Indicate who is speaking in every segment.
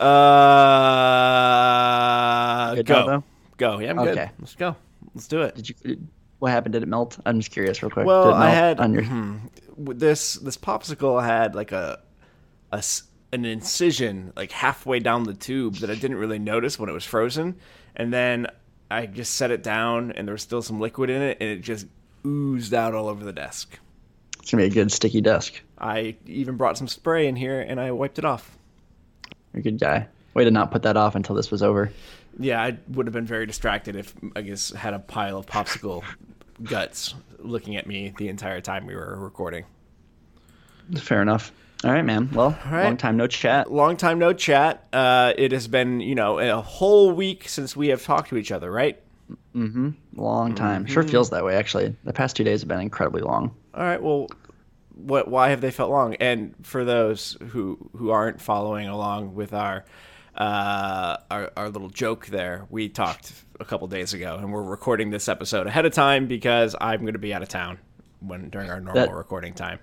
Speaker 1: Uh,
Speaker 2: Good
Speaker 1: go,
Speaker 2: now,
Speaker 1: go. Yeah, I'm good.
Speaker 2: Okay.
Speaker 1: Let's go. Let's do it.
Speaker 2: Did you? What happened? Did it melt? I'm just curious, real quick.
Speaker 1: Well, I had
Speaker 2: on your.
Speaker 1: hmm, this this popsicle had like a, a an incision like halfway down the tube that I didn't really notice when it was frozen, and then I just set it down and there was still some liquid in it, and it just oozed out all over the desk.
Speaker 2: It's gonna be a good sticky desk.
Speaker 1: I even brought some spray in here and I wiped it off.
Speaker 2: You're a good guy. Way to not put that off until this was over.
Speaker 1: Yeah, I would have been very distracted if I guess had a pile of popsicle guts looking at me the entire time we were recording.
Speaker 2: Fair enough. All right, man. Well,
Speaker 1: right.
Speaker 2: long time no chat.
Speaker 1: Long time no chat. Uh, it has been, you know, a whole week since we have talked to each other, right? Mm-hmm.
Speaker 2: Long time. Sure
Speaker 1: Mm-hmm.
Speaker 2: feels that way. Actually, the past two days have been incredibly long.
Speaker 1: All right. Well, what? Why have they felt long? And for those who who aren't following along with our uh, our our little joke there, we talked a couple days ago, and we're recording this episode ahead of time because I'm going to be out of town when during our normal
Speaker 2: That-
Speaker 1: recording time.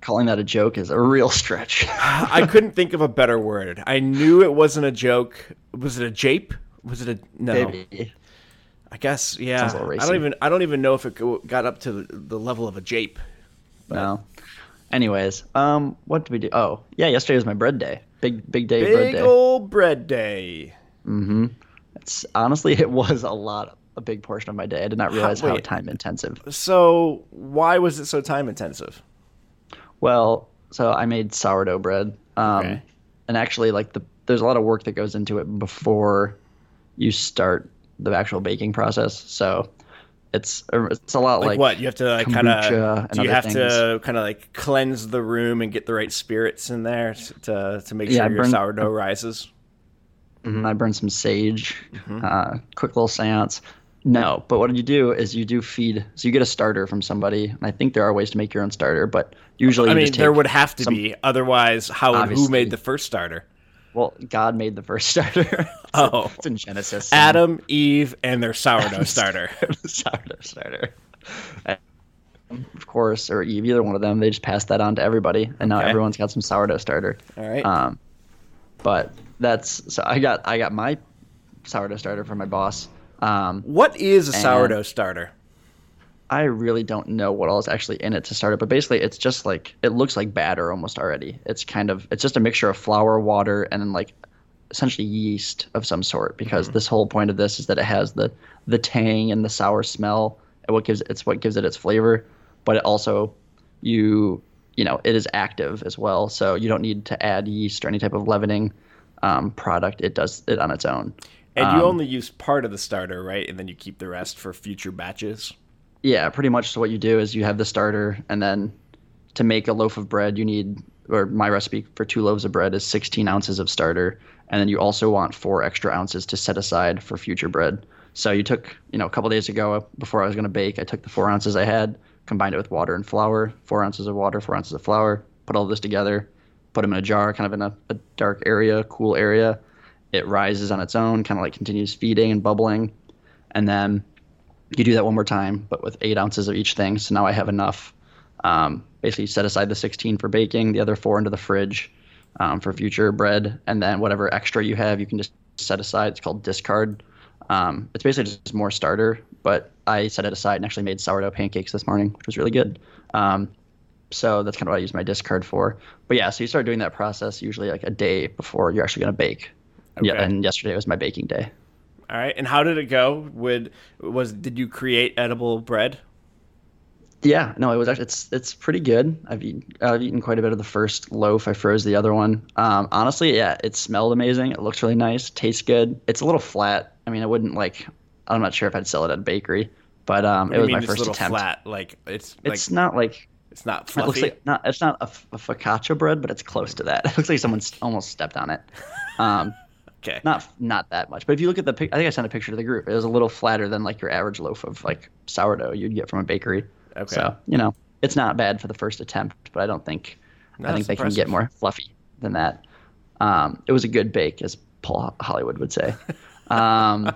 Speaker 2: Calling that a joke is a real stretch.
Speaker 1: I couldn't think of a better word. I knew it wasn't a joke. Was it a jape? Was it a no?
Speaker 2: Maybe.
Speaker 1: I guess yeah.
Speaker 2: Sounds a little
Speaker 1: I don't even I don't even know if it got up to the, the level of a jape.
Speaker 2: No. Anyways, um, what did we do? Oh, yeah, yesterday was my bread day. Big, big day, bread
Speaker 1: Big
Speaker 2: day.
Speaker 1: old bread day. Mm-hmm.
Speaker 2: It's honestly, it was a lot, a big portion of my day. I did not realize how
Speaker 1: wait.
Speaker 2: time intensive.
Speaker 1: So why was it so time intensive?
Speaker 2: Well, so I made sourdough bread. Um,
Speaker 1: Okay.
Speaker 2: and actually, like the there's a lot of work that goes into it before you start the actual baking process. So it's it's a lot
Speaker 1: Like,
Speaker 2: like,
Speaker 1: what? You have to like kind of do you have to kind of like cleanse the room and get the right spirits in there to to make
Speaker 2: Yeah, I
Speaker 1: sure your
Speaker 2: burned-
Speaker 1: sourdough rises?
Speaker 2: Mhm, I burned some sage,
Speaker 1: Mm-hmm.
Speaker 2: uh, quick little seance. No, but what you do is you do feed. So you get a starter from somebody. And I think there are ways to make your own starter, but usually
Speaker 1: I mean, there would have to
Speaker 2: some-
Speaker 1: be, otherwise, how would, who made the first starter?
Speaker 2: Well, God made the first starter.
Speaker 1: Oh.
Speaker 2: it's in Genesis.
Speaker 1: Adam, Eve, and their sourdough starter.
Speaker 2: sourdough starter. And, Of course, or Eve, either one of them. They just passed that on to everybody, and now
Speaker 1: Okay.
Speaker 2: everyone's got some sourdough starter.
Speaker 1: All right.
Speaker 2: Um, but that's so I got I got my sourdough starter from my boss. Um,
Speaker 1: what is a
Speaker 2: and-
Speaker 1: sourdough starter?
Speaker 2: I really don't know what all is actually in it to start it, but basically it's just like it looks like batter almost already. It's kind of it's just a mixture of flour, water, and then like essentially yeast of some sort. Because this whole point of this is that it has the the tang and the sour smell, and what gives it's what gives it its flavor. But it also you you know it is active as well, so you don't need to add yeast or any type of leavening um, product. It does it on its own.
Speaker 1: And you
Speaker 2: Um,
Speaker 1: only use part of the starter, right? And then you keep the rest for future batches.
Speaker 2: Yeah, pretty much. So what you do is you have the starter, and then to make a loaf of bread, you need, or my recipe for two loaves of bread is 16 ounces of starter, and then you also want four extra ounces to set aside for future bread. So you took, you know, a couple days ago before I was going to bake, I took the four ounces I had, combined it with water and flour, four ounces of water, four ounces of flour, put all this together, put them in a jar, kind of in a, a dark area, cool area. It rises on its own, kind of like continues feeding and bubbling, and then you do that one more time, but with eight ounces of each thing. So now I have enough. Um, basically, set aside the 16 for baking, the other four into the fridge um, for future bread, and then whatever extra you have, you can just set aside. It's called discard. Um, it's basically just more starter, but I set it aside and actually made sourdough pancakes this morning, which was really good. Um, so that's kind of what I use my discard for. But yeah, so you start doing that process usually like a day before you're actually going to bake. Yeah, and yesterday was my baking day.
Speaker 1: All right. And how did it go? Would was did you create edible bread?
Speaker 2: Yeah, no, it was actually it's it's pretty good. I've eaten I've eaten quite a bit of the first loaf. I froze the other one. Um, honestly, yeah, it smelled amazing. It looks really nice. Tastes good. It's a little flat. I mean, I wouldn't like. I'm not sure if I'd sell it at a bakery, but um, it was my
Speaker 1: it's a
Speaker 2: first
Speaker 1: little
Speaker 2: attempt.
Speaker 1: flat? Like it's
Speaker 2: It's
Speaker 1: like
Speaker 2: not like
Speaker 1: it's not
Speaker 2: it
Speaker 1: fluffy.
Speaker 2: looks like not. It's not a focaccia bread, but it's close to that. It looks like someone almost stepped on it. Um,
Speaker 1: okay.
Speaker 2: not not that much, but if you look at the, pic- I think I sent a picture to the group. It was a little flatter than like your average loaf of like sourdough you'd get from a bakery.
Speaker 1: Okay.
Speaker 2: So you know, it's not bad for the first attempt, but I don't think
Speaker 1: No,
Speaker 2: I think they can get more fluffy than that. Um, it was a good bake, as Paul Hollywood would say. Um,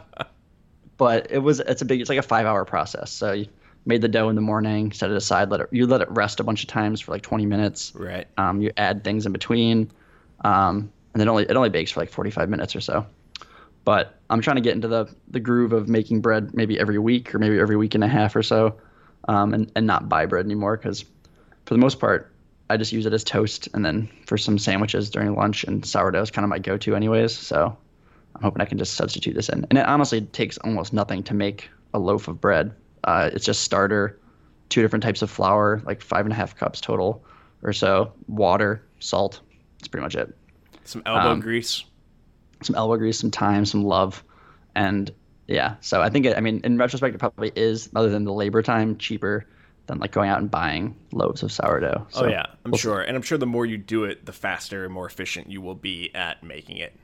Speaker 2: but it was it's a big it's like a five hour process. So you made the dough in the morning, set it aside, let it you let it rest a bunch of times for like 20 minutes.
Speaker 1: Right.
Speaker 2: Um, you add things in between. Um, and it only it only bakes for like 45 minutes or so. But I'm trying to get into the the groove of making bread maybe every week or maybe every week and a half or so, um, and and not buy bread anymore because for the most part I just use it as toast and then for some sandwiches during lunch and sourdough is kind of my go-to anyways. So I'm hoping I can just substitute this in. And it honestly takes almost nothing to make a loaf of bread. Uh, it's just starter, two different types of flour, like five and a half cups total or so, water, salt. That's pretty much it.
Speaker 1: Some elbow um, grease.
Speaker 2: Some elbow grease, some time, some love. And yeah, so I think, it, I mean, in retrospect, it probably is, other than the labor time, cheaper than like going out and buying loaves of sourdough.
Speaker 1: So, oh yeah, I'm we'll sure, see. and I'm sure the more you do it, the faster and more efficient you will be at making it.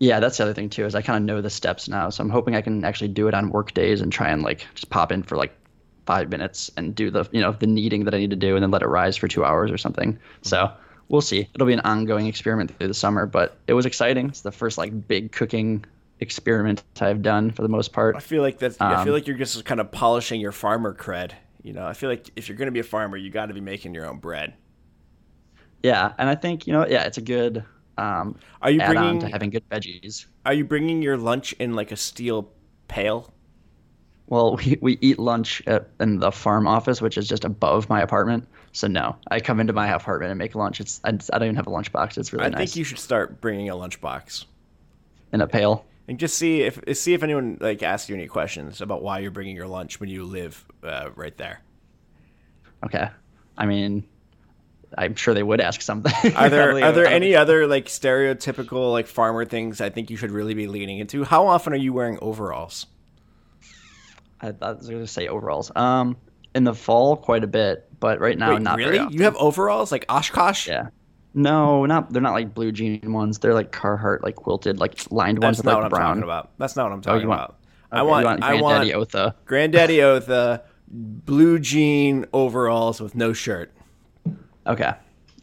Speaker 2: Yeah, that's the other thing too is I kind of know the steps now, so I'm hoping I can actually do it on work days and try and like just pop in for like five minutes and do the you know the kneading that I need to do and then let it rise for two hours or something. Mm-hmm. So we'll see. It'll be an ongoing experiment through the summer, but it was exciting. It's the first like big cooking experiment I've done for the most part.
Speaker 1: I feel like that's. Um, I feel um, like you're just kind of polishing your farmer cred. You know, I feel like if you're going to be a farmer, you got to be making your own bread.
Speaker 2: Yeah, and I think you know, yeah, it's a good um,
Speaker 1: are you bringing
Speaker 2: to having good veggies?
Speaker 1: Are you bringing your lunch in like a steel pail?
Speaker 2: Well, we, we eat lunch at, in the farm office, which is just above my apartment. So no, I come into my apartment and make lunch. It's I, I don't even have a lunchbox. It's really
Speaker 1: I
Speaker 2: nice.
Speaker 1: I think you should start bringing a lunchbox
Speaker 2: in a pail
Speaker 1: and just see if see if anyone like asks you any questions about why you're bringing your lunch when you live uh, right there.
Speaker 2: Okay, I mean, I'm sure they would ask something.
Speaker 1: Are there are there any other like stereotypical like farmer things I think you should really be leaning into? How often are you wearing overalls?
Speaker 2: I, thought I was going to say overalls. Um, in the fall, quite a bit, but right now, Wait, not
Speaker 1: really. You have overalls like Oshkosh?
Speaker 2: Yeah. No, not they're not like blue jean ones. They're like Carhartt, like quilted, like lined
Speaker 1: That's
Speaker 2: ones That's
Speaker 1: not
Speaker 2: like
Speaker 1: what
Speaker 2: brown.
Speaker 1: I'm talking about. That's not what I'm oh, talking oh,
Speaker 2: want,
Speaker 1: about.
Speaker 2: Okay, I want, want
Speaker 1: I
Speaker 2: want
Speaker 1: Otha. Granddaddy Otha, blue jean overalls with no shirt.
Speaker 2: Okay.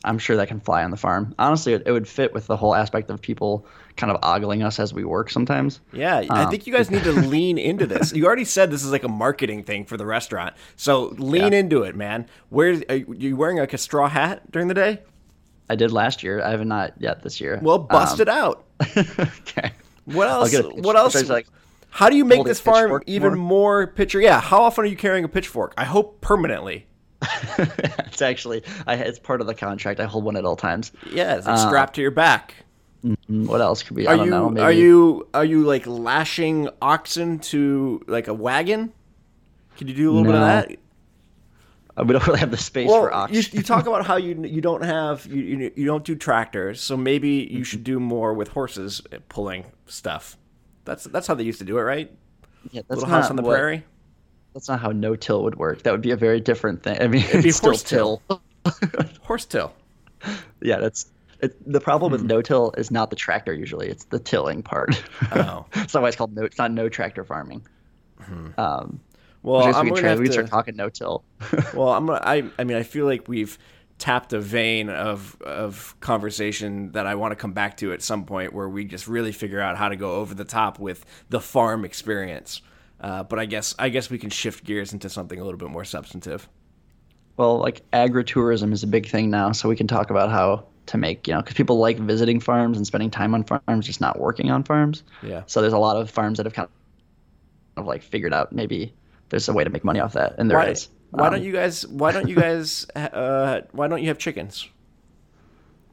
Speaker 2: I'm sure that can fly on the farm. Honestly, it, it, would fit with the whole aspect of people kind of ogling us as we work sometimes.
Speaker 1: Yeah, um, I think you guys need to lean into this. You already said this is like a marketing thing for the restaurant, so lean yeah. into it, man. Where are you wearing like a straw hat during the day?
Speaker 2: I did last year. I have not yet this year.
Speaker 1: Well, bust um, it out.
Speaker 2: okay.
Speaker 1: What else? What else? Like, how do you make this farm even more? more picture? Yeah. How often are you carrying a pitchfork? I hope permanently.
Speaker 2: it's actually I, it's part of the contract. I hold one at all times.
Speaker 1: Yeah, it's like uh, strapped to your back.
Speaker 2: Mm-hmm. What else could be? Are
Speaker 1: you
Speaker 2: know,
Speaker 1: are you are you like lashing oxen to like a wagon? Can you do a little no. bit of that?
Speaker 2: Uh, we don't really have the space
Speaker 1: well,
Speaker 2: for oxen.
Speaker 1: You, you talk about how you you don't have you, you, you don't do tractors, so maybe you mm-hmm. should do more with horses pulling stuff. That's that's how they used to do it, right?
Speaker 2: Yeah, that's
Speaker 1: Little
Speaker 2: not
Speaker 1: house on the
Speaker 2: what,
Speaker 1: prairie
Speaker 2: that's not how no till would work. That would be a very different thing. I mean, it'd be horse till.
Speaker 1: horse till.
Speaker 2: Yeah, that's it, the problem with hmm. no till is not the tractor usually; it's the tilling part.
Speaker 1: Oh,
Speaker 2: why it's called no. It's not no tractor farming.
Speaker 1: Hmm.
Speaker 2: Um,
Speaker 1: well, I'm
Speaker 2: we
Speaker 1: gonna
Speaker 2: try,
Speaker 1: have
Speaker 2: we
Speaker 1: to
Speaker 2: start talking no till.
Speaker 1: well, I'm gonna. I. I mean, I feel like we've tapped a vein of of conversation that I want to come back to at some point, where we just really figure out how to go over the top with the farm experience. Uh, but I guess I guess we can shift gears into something a little bit more substantive.
Speaker 2: Well, like agritourism is a big thing now, so we can talk about how to make you know because people like visiting farms and spending time on farms, just not working on farms.
Speaker 1: Yeah.
Speaker 2: So there's a lot of farms that have kind of like figured out maybe there's a way to make money off that, and there
Speaker 1: why,
Speaker 2: is.
Speaker 1: Why um, don't you guys? Why don't you guys? uh, why don't you have chickens?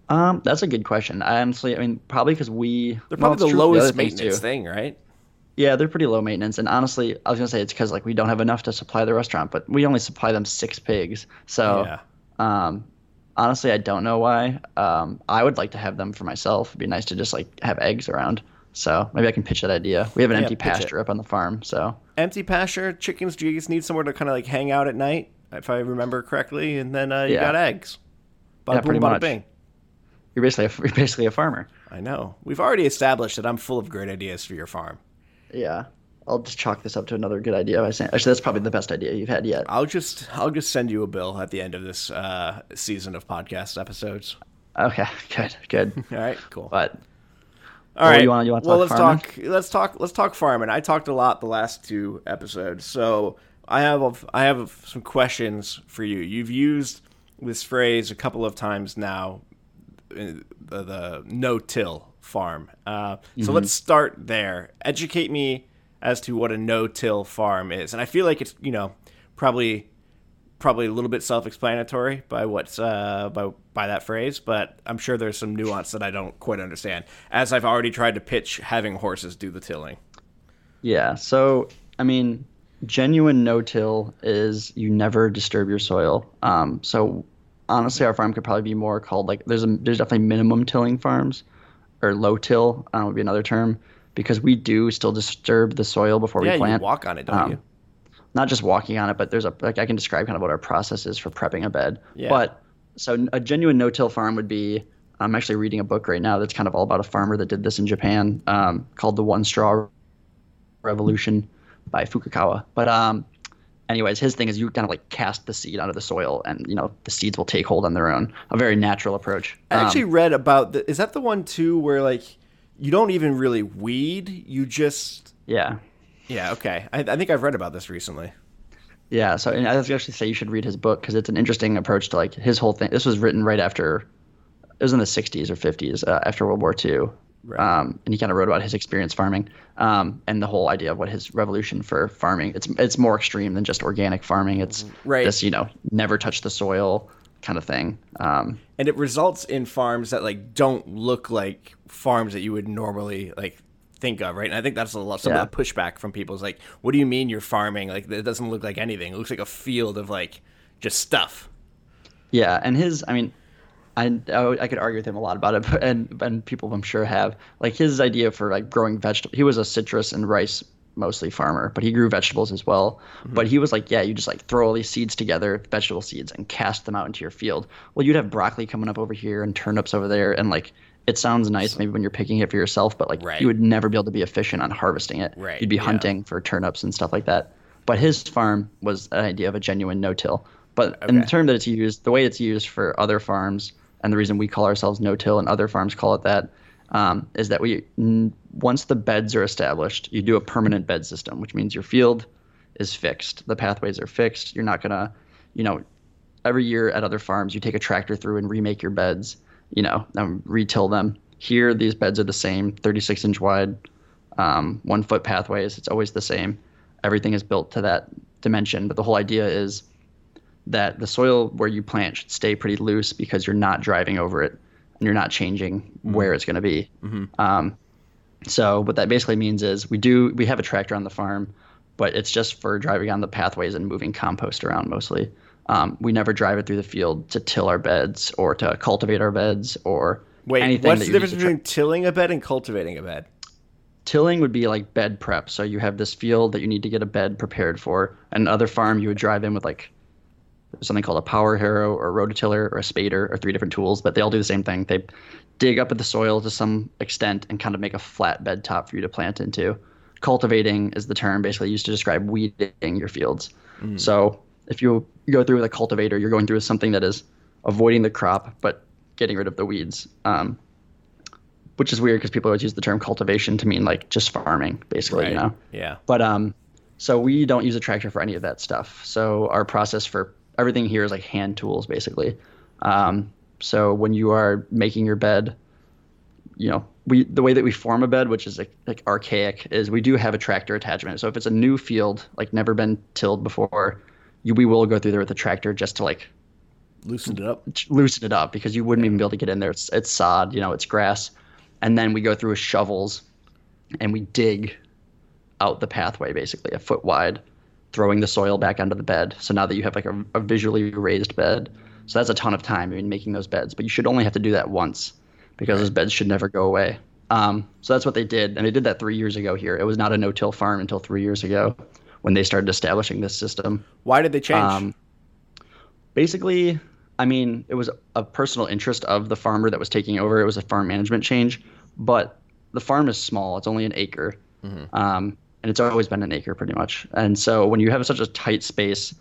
Speaker 2: Um, that's a good question. I honestly, I mean, probably because we
Speaker 1: they're probably well, the lowest the maintenance thing, right?
Speaker 2: Yeah, they're pretty low maintenance, and honestly, I was gonna say it's because like we don't have enough to supply the restaurant, but we only supply them six pigs. So, yeah. um, honestly, I don't know why. Um, I would like to have them for myself. It'd be nice to just like have eggs around. So maybe I can pitch that idea. We have an yeah, empty pasture it. up on the farm, so
Speaker 1: empty pasture. Chickens, do you just need somewhere to kind of like hang out at night, if I remember correctly, and then uh, you yeah. got eggs.
Speaker 2: Bada yeah, boom, pretty much. Bing. You're basically a, you're basically a farmer.
Speaker 1: I know. We've already established that I'm full of great ideas for your farm.
Speaker 2: Yeah. I'll just chalk this up to another good idea I saying actually that's probably the best idea you've had yet.
Speaker 1: I'll just I'll just send you a bill at the end of this uh, season of podcast episodes.
Speaker 2: Okay, good, good.
Speaker 1: All right, cool.
Speaker 2: But
Speaker 1: all right,
Speaker 2: you want, you want
Speaker 1: well,
Speaker 2: let's
Speaker 1: farming? talk. Let's talk. Let's talk farming. I talked a lot the last two episodes, so I have a, I have some questions for you. You've used this phrase a couple of times now the, the no-till farm. Uh, so let's start there. Educate me as to what a no-till farm is, and I feel like it's you know probably probably a little bit self-explanatory by what's uh, by by that phrase, but I'm sure there's some nuance that I don't quite understand. As I've already tried to pitch having horses do the tilling.
Speaker 2: Yeah. So, I mean, genuine no-till is you never disturb your soil. Um, so, honestly, our farm could probably be more called like there's a there's definitely minimum tilling farms, or low till uh, would be another term because we do still disturb the soil before
Speaker 1: Yeah,
Speaker 2: we plant.
Speaker 1: you walk on it, don't
Speaker 2: Um,
Speaker 1: you?
Speaker 2: not just walking on it, but there's a like I can describe kind of what our process is for prepping a bed.
Speaker 1: Yeah.
Speaker 2: But so a genuine no-till farm would be. I'm actually reading a book right now that's kind of all about a farmer that did this in Japan, um, called the One Straw Revolution by Fukuoka. But um, anyways, his thing is you kind of like cast the seed onto the soil, and you know the seeds will take hold on their own. A very natural approach.
Speaker 1: I
Speaker 2: Um,
Speaker 1: actually read about the. Is that the one too where like you don't even really weed? You just
Speaker 2: yeah.
Speaker 1: yeah. Okay, I, I think I've read about this recently.
Speaker 2: Yeah, so and I was actually say you should read his book because it's an interesting approach to like his whole thing. This was written right after, it was in the '60s or '50s uh, after World War II,
Speaker 1: Right.
Speaker 2: um, and he kind of wrote about his experience farming um, and the whole idea of what his revolution for farming. It's it's more extreme than just organic farming. It's
Speaker 1: Right.
Speaker 2: this you know never touch the soil kind of thing. Um,
Speaker 1: and it results in farms that like don't look like farms that you would normally like think of, right? And I think that's a lot some
Speaker 2: Yeah.
Speaker 1: of the pushback from people is like, "What do you mean you're farming? Like it doesn't look like anything. It looks like a field of like just stuff."
Speaker 2: Yeah, and his, I mean, I, I could argue with him a lot about it, but, and and people I'm sure have like his idea for like growing vegetables. He was a citrus and rice mostly farmer, but he grew vegetables as well. But he was like, yeah, you just like throw all these seeds together, vegetable seeds, and cast them out into your field. Well, you'd have broccoli coming up over here and turnips over there, and like it sounds nice maybe when you're picking it for yourself, but like
Speaker 1: Right.
Speaker 2: you would never be able to be efficient on harvesting it.
Speaker 1: Right,
Speaker 2: You'd be
Speaker 1: yeah.
Speaker 2: hunting for turnips and stuff like that. But his farm was an idea of a genuine no-till. But in the term that it's used, the way it's used for other farms, and the reason we call ourselves no-till and other farms call it that, um, is that we n- once the beds are established, you do a permanent bed system, which means your field is fixed, the pathways are fixed. You're not gonna, you know, every year at other farms you take a tractor through and remake your beds, you know, and retill them. Here, these beds are the same, 36 inch wide, um, one foot pathways. It's always the same. Everything is built to that dimension. But the whole idea is that the soil where you plant should stay pretty loose because you're not driving over it and you're not changing where it's going to be. Um, so what that basically means is we do we have a tractor on the farm, but it's just for driving on the pathways and moving compost around mostly. Um, we never drive it through the field to till our beds or to cultivate our beds or
Speaker 1: Wait,
Speaker 2: anything
Speaker 1: what's the difference
Speaker 2: tra-
Speaker 1: between tilling a bed and cultivating a bed?
Speaker 2: tilling would be like bed prep. So you have this field that you need to get a bed prepared for. And other farm you would drive in with like something called a power harrow or a rototiller or a spader or three different tools, but they all do the same thing. They dig up at the soil to some extent and kind of make a flat bed top for you to plant into. Cultivating is the term basically used to describe weeding your fields. So if you go through with a cultivator, you're going through with something that is avoiding the crop but getting rid of the weeds. Um, which is weird because people always use the term cultivation to mean like just farming, basically, you know.
Speaker 1: Yeah.
Speaker 2: But um, so we don't use a tractor for any of that stuff. So our process for everything here is like hand tools, basically. Um, so when you are making your bed, you know, we the way that we form a bed, which is like, like archaic, is we do have a tractor attachment. So if it's a new field, like never been tilled before, you, we will go through there with a tractor just to like
Speaker 1: Loosened it up.
Speaker 2: loosen it up because you wouldn't even be able to get in there. It's it's sod, you know, it's grass, and then we go through with shovels, and we dig out the pathway basically a foot wide, throwing the soil back onto the bed. So now that you have like a, a visually raised bed, so that's a ton of time in making those beds. But you should only have to do that once because those beds should never go away. Um, so that's what they did, and they did that three years ago here. It was not a no-till farm until three years ago when they started establishing this system.
Speaker 1: Why did they change?
Speaker 2: Um, basically, I mean, it was a personal interest of the farmer that was taking over. It was a farm management change, but the farm is small. It's only an acre, um, and it's always been an acre pretty much. And so when you have such a tight space,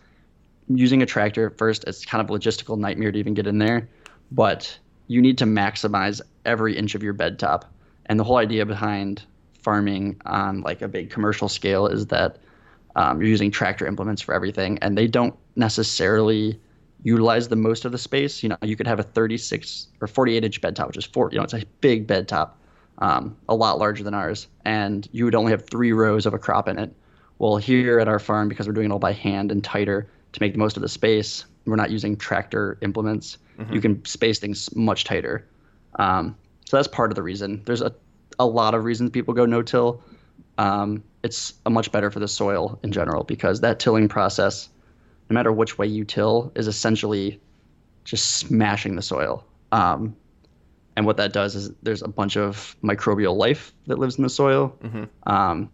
Speaker 2: using a tractor first, it's kind of a logistical nightmare to even get in there. But you need to maximize every inch of your bed top. And the whole idea behind farming on like a big commercial scale is that um, you're using tractor implements for everything, and they don't necessarily utilize the most of the space. You know, you could have a 36 or 48 inch bed top, which is four. You know, it's a big bed top, um, a lot larger than ours, and you would only have three rows of a crop in it. Well, here at our farm, because we're doing it all by hand and tighter to make the most of the space, we're not using tractor implements. You can space things much tighter. Um, so that's part of the reason. There's a, a lot of reasons people go no-till. Um, it's a much better for the soil in general because that tilling process, no matter which way you till, is essentially just smashing the soil. Um, and what that does is there's a bunch of microbial life that lives in the soil, um,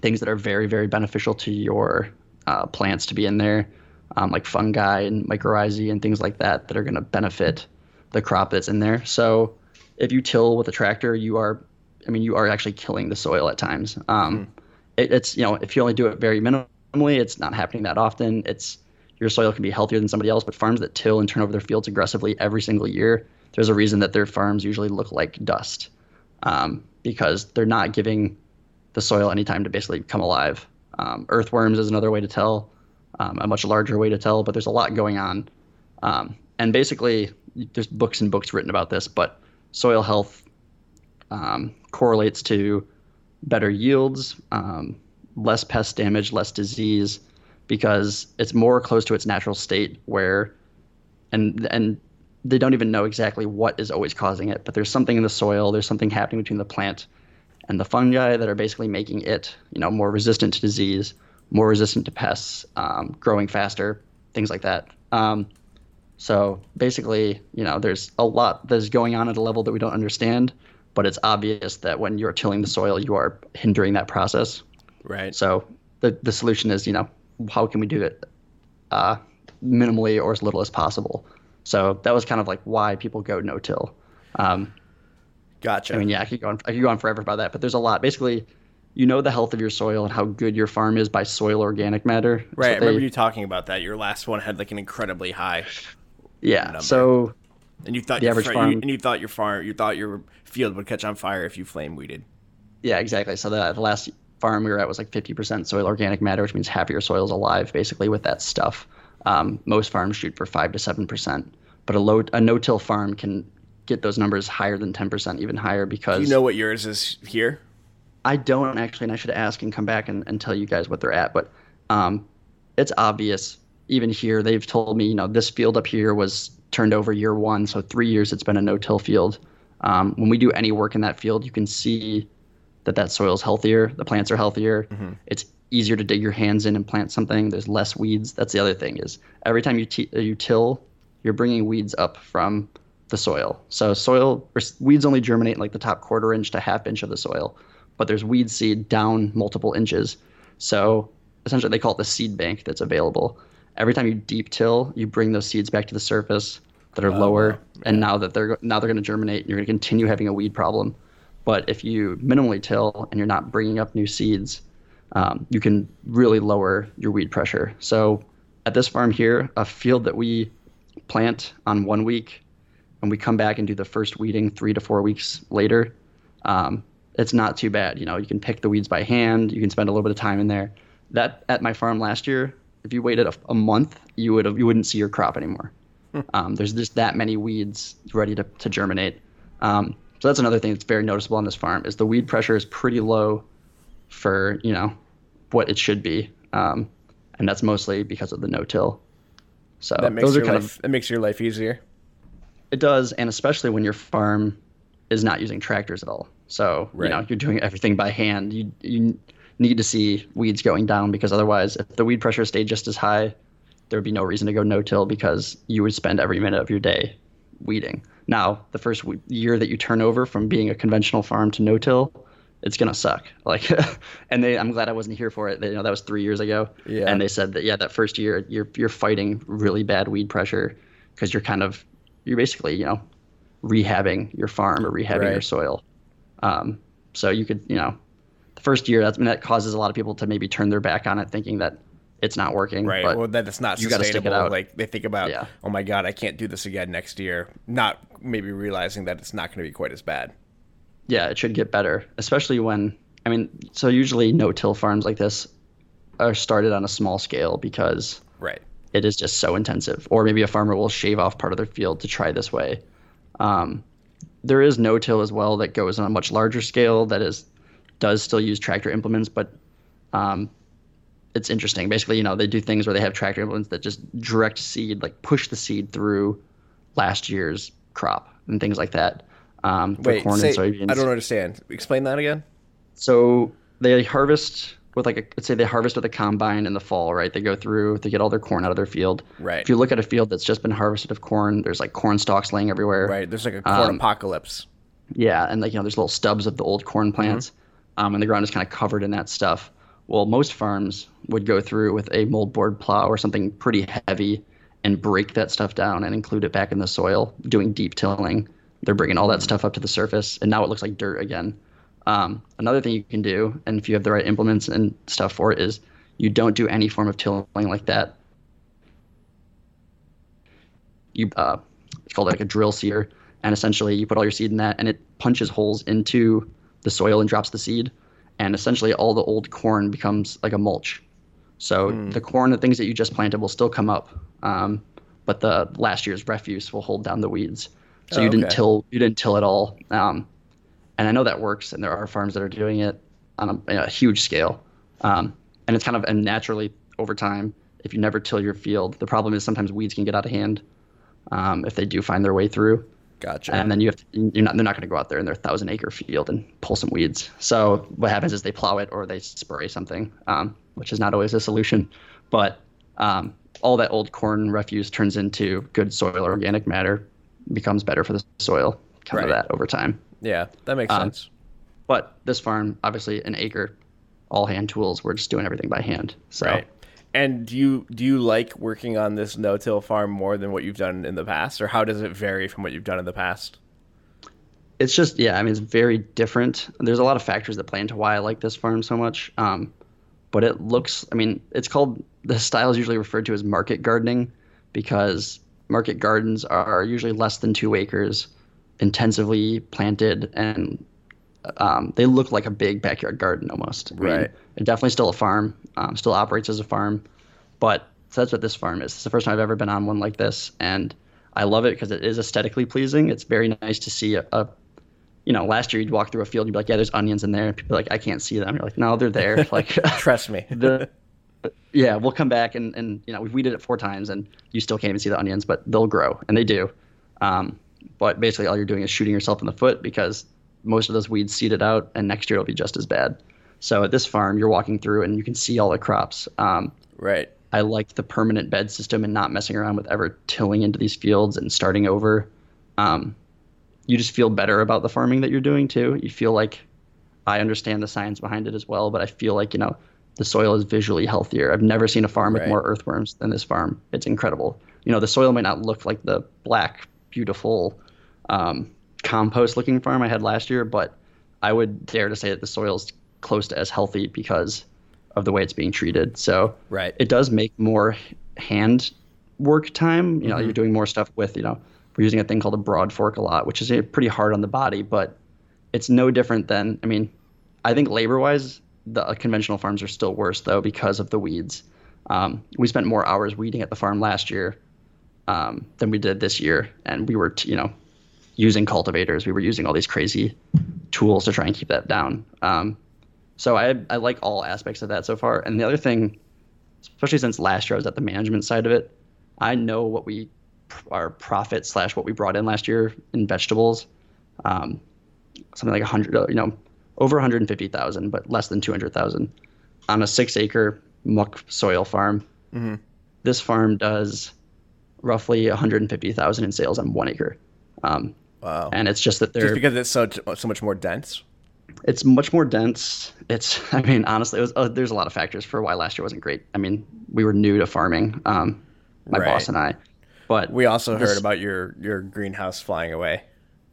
Speaker 2: things that are very, very beneficial to your uh, plants to be in there, um, like fungi and mycorrhizae and things like that that are going to benefit the crop that's in there. So if you till with a tractor, you are, I mean, you are actually killing the soil at times. Um, it, it's you know if you only do it very minimally, it's not happening that often. It's your soil can be healthier than somebody else, but farms that till and turn over their fields aggressively every single year, there's a reason that their farms usually look like dust um, because they're not giving the soil any time to basically come alive. Um, earthworms is another way to tell, um, a much larger way to tell, but there's a lot going on. Um, and basically, there's books and books written about this, but soil health um, correlates to better yields, um, less pest damage, less disease, because it's more close to its natural state where, and and they don't even know exactly what is always causing it, but there's something in the soil, there's something happening between the plant and the fungi that are basically making it, you know, more resistant to disease, more resistant to pests, um, growing faster, things like that. Um, so basically, you know, there's a lot that's going on at a level that we don't understand, but it's obvious that when you're tilling the soil, you are hindering that process.
Speaker 1: Right.
Speaker 2: So the the solution is, you know, how can we do it uh, minimally or as little as possible? So that was kind of like why people go no till. Um,
Speaker 1: Gotcha.
Speaker 2: I mean, yeah, I could go on, I could go on forever about that, but there's a lot. Basically, you know the health of your soil and how good your farm is by soil organic matter. That's
Speaker 1: right. I
Speaker 2: they-
Speaker 1: remember you talking about that. Your last one had like an incredibly high,
Speaker 2: Yeah.
Speaker 1: number.
Speaker 2: So
Speaker 1: and you thought
Speaker 2: The
Speaker 1: your
Speaker 2: average
Speaker 1: fr-
Speaker 2: farm-
Speaker 1: you, and you thought your farm, you thought your field would catch on fire if you flame weeded.
Speaker 2: yeah, exactly. So the, the last farm we were at was like 50% soil organic matter, which means half of your soil is alive, basically with that stuff. Um, most farms shoot for five to seven percent, but a low a no-till farm can get those numbers higher than 10%, even higher because
Speaker 1: Do you know what yours is here?
Speaker 2: I don't actually, and I should ask and come back and, and tell you guys what they're at. But um, it's obvious, even here, they've told me, you know, this field up here was turned over year one. So three years it's been a no till field. Um, when we do any work in that field, you can see that that soil's healthier, the plants are healthier. Mm-hmm. It's easier to dig your hands in and plant something. There's less weeds. That's the other thing is every time you, t- uh, you till, you're bringing weeds up from the soil. So soil or weeds only germinate in like the top quarter inch to half inch of the soil, but there's weed seed down multiple inches. So essentially, they call it the seed bank that's available. Every time you deep till, you bring those seeds back to the surface that are oh, lower, and now that they're now they're going to germinate, you're going to continue having a weed problem. But if you minimally till and you're not bringing up new seeds, um, you can really lower your weed pressure. So at this farm here, a field that we plant on one week and we come back and do the first weeding three to four weeks later, um, it's not too bad. You know, you can pick the weeds by hand. You can spend a little bit of time in there. That at my farm last year, if you waited a, a month, you would have you wouldn't see your crop anymore. Um, there's just that many weeds ready to, to germinate. Um, so that's another thing that's very noticeable on this farm is the weed pressure is pretty low for you know what it should be, um, and that's mostly because of the no-till. So
Speaker 1: That makes
Speaker 2: those are
Speaker 1: your
Speaker 2: kind
Speaker 1: life,
Speaker 2: of
Speaker 1: that makes your life easier.
Speaker 2: it does, and especially when your farm is not using tractors at all. So
Speaker 1: Right.
Speaker 2: you know you're doing everything by hand. You you need to see weeds going down because otherwise, if the weed pressure stayed just as high, there would be no reason to go no-till because you would spend every minute of your day weeding. Now, the first year that you turn over from being a conventional farm to no-till, it's gonna suck. Like, and they, I'm glad I wasn't here for it. They, you know, that was three years ago.
Speaker 1: Yeah.
Speaker 2: And they said that yeah, that first year you're you're fighting really bad weed pressure because you're kind of you're basically you know rehabbing your farm or rehabbing your soil. Um, so you could you know the first year that's I mean, that causes a lot of people to maybe turn their back on it, thinking that it's not working.
Speaker 1: Right.
Speaker 2: But
Speaker 1: well, that it's not
Speaker 2: you
Speaker 1: sustainable.
Speaker 2: it.
Speaker 1: Like they think about,
Speaker 2: Yeah.
Speaker 1: oh my god, I can't do this again next year. Not maybe realizing that it's not going to be quite as bad.
Speaker 2: yeah, it should get better, especially when I mean, so usually no-till farms like this are started on a small scale because
Speaker 1: Right.
Speaker 2: it is just so intensive. Or maybe a farmer will shave off part of their field to try this way. Um, there is no-till as well that goes on a much larger scale that is does still use tractor implements, but um, it's interesting. Basically, you know, they do things where they have tractor implements that just direct seed, like push the seed through last year's crop and things like that. Um,
Speaker 1: Wait,
Speaker 2: corn
Speaker 1: say,
Speaker 2: and soybeans.
Speaker 1: I don't understand. Explain that again.
Speaker 2: So they harvest with like a let's say they harvest with a combine in the fall, right? They go through, they get all their corn out of their field.
Speaker 1: Right.
Speaker 2: If you look at a field that's just been harvested of corn, there's like corn stalks laying everywhere.
Speaker 1: Right. There's like a corn
Speaker 2: Um,
Speaker 1: apocalypse.
Speaker 2: Yeah, and like you know, there's little stubs of the old corn plants, um, and the ground is kind of covered in that stuff. Well, most farms would go through with a moldboard plow or something pretty heavy and break that stuff down and include it back in the soil, doing deep tilling. They're bringing all that stuff up to the surface, and now it looks like dirt again. Um, another thing you can do, and if you have the right implements and stuff for it, is you don't do any form of tilling like that. You, uh, it's called like a drill seeder, and essentially you put all your seed in that, and it punches holes into the soil and drops the seed, and essentially all the old corn becomes like a mulch. So the corn, the things that you just planted, will still come up, um, but the last year's refuse will hold down the weeds. So
Speaker 1: Oh,
Speaker 2: you didn't
Speaker 1: okay.
Speaker 2: till you didn't till at all. Um, and I know that works, and there are farms that are doing it on a, a huge scale. Um, and it's kind of and naturally over time, if you never till your field, the problem is sometimes weeds can get out of hand um, if they do find their way through.
Speaker 1: Gotcha.
Speaker 2: And then you have to, you're not they're not going to go out there in their thousand acre field and pull some weeds. So what happens is they plow it or they spray something, um, which is not always a solution. But um, all that old corn refuse turns into good soil organic matter, becomes better for the soil. Kind of that over time.
Speaker 1: yeah, that makes
Speaker 2: um,
Speaker 1: sense.
Speaker 2: But this farm, obviously, an acre, all hand tools. We're just doing everything by hand. So
Speaker 1: Right. And do you do you like working on this no-till farm more than what you've done in the past, or how does it vary from what you've done in the past?
Speaker 2: it's just yeah. I mean, it's very different. There's a lot of factors that play into why I like this farm so much. Um, but it looks. I mean, it's called the style is usually referred to as market gardening because market gardens are usually less than two acres, intensively planted, and um, they look like a big backyard garden almost. I mean,
Speaker 1: Right.
Speaker 2: it's definitely still a farm. Um, still operates as a farm, but so that's what this farm is. It's the first time I've ever been on one like this, and I love it because it is aesthetically pleasing. It's very nice to see a, a you know, last year you'd walk through a field, you'd be like, yeah, there's onions in there. And people are like, I can't see them. You're like, no, they're there. Like,
Speaker 1: Trust me.
Speaker 2: yeah, we'll come back and and you know we've weeded it four times and you still can't even see the onions, but they'll grow and they do. Um, but basically, all you're doing is shooting yourself in the foot because most of those weeds seeded out, and next year it'll be just as bad. So at this farm, you're walking through and you can see all the crops. Um,
Speaker 1: right.
Speaker 2: I like the permanent bed system and not messing around with ever tilling into these fields and starting over. Um, you just feel better about the farming that you're doing too. You feel like I understand the science behind it as well, but I feel like you know the soil is visually healthier. I've never seen a farm
Speaker 1: Right.
Speaker 2: with more earthworms than this farm. It's incredible. You know, the soil might not look like the black, beautiful um, compost-looking farm I had last year, but I would dare to say that the soil's close to as healthy because of the way it's being treated. So
Speaker 1: Right.
Speaker 2: it does make more hand work time. You know,
Speaker 1: Mm-hmm.
Speaker 2: you're doing more stuff with, you know, we're using a thing called a broad fork a lot, which is pretty hard on the body, but it's no different than, I mean, I think labor wise, the uh, conventional farms are still worse though because of the weeds. Um, we spent more hours weeding at the farm last year um, than we did this year, and we were, t- you know, using cultivators. We were using all these crazy tools to try and keep that down. Um, so I I like all aspects of that so far. And the other thing, especially since last year I was at the management side of it, I know what we our profit slash what we brought in last year in vegetables, um, something like a hundred, you know, over 150,000, but less than 200,000 on a six acre muck soil farm. This farm does roughly 150,000 in sales on one acre. Um,
Speaker 1: Wow.
Speaker 2: and it's just that they're
Speaker 1: Just because it's so so much more dense.
Speaker 2: it's much more dense. It's, I mean, honestly, it was, uh, there's a lot of factors for why last year wasn't great. I mean, we were new to farming, um, my
Speaker 1: Right.
Speaker 2: boss and I, but
Speaker 1: We also
Speaker 2: This-
Speaker 1: heard about your your greenhouse flying away.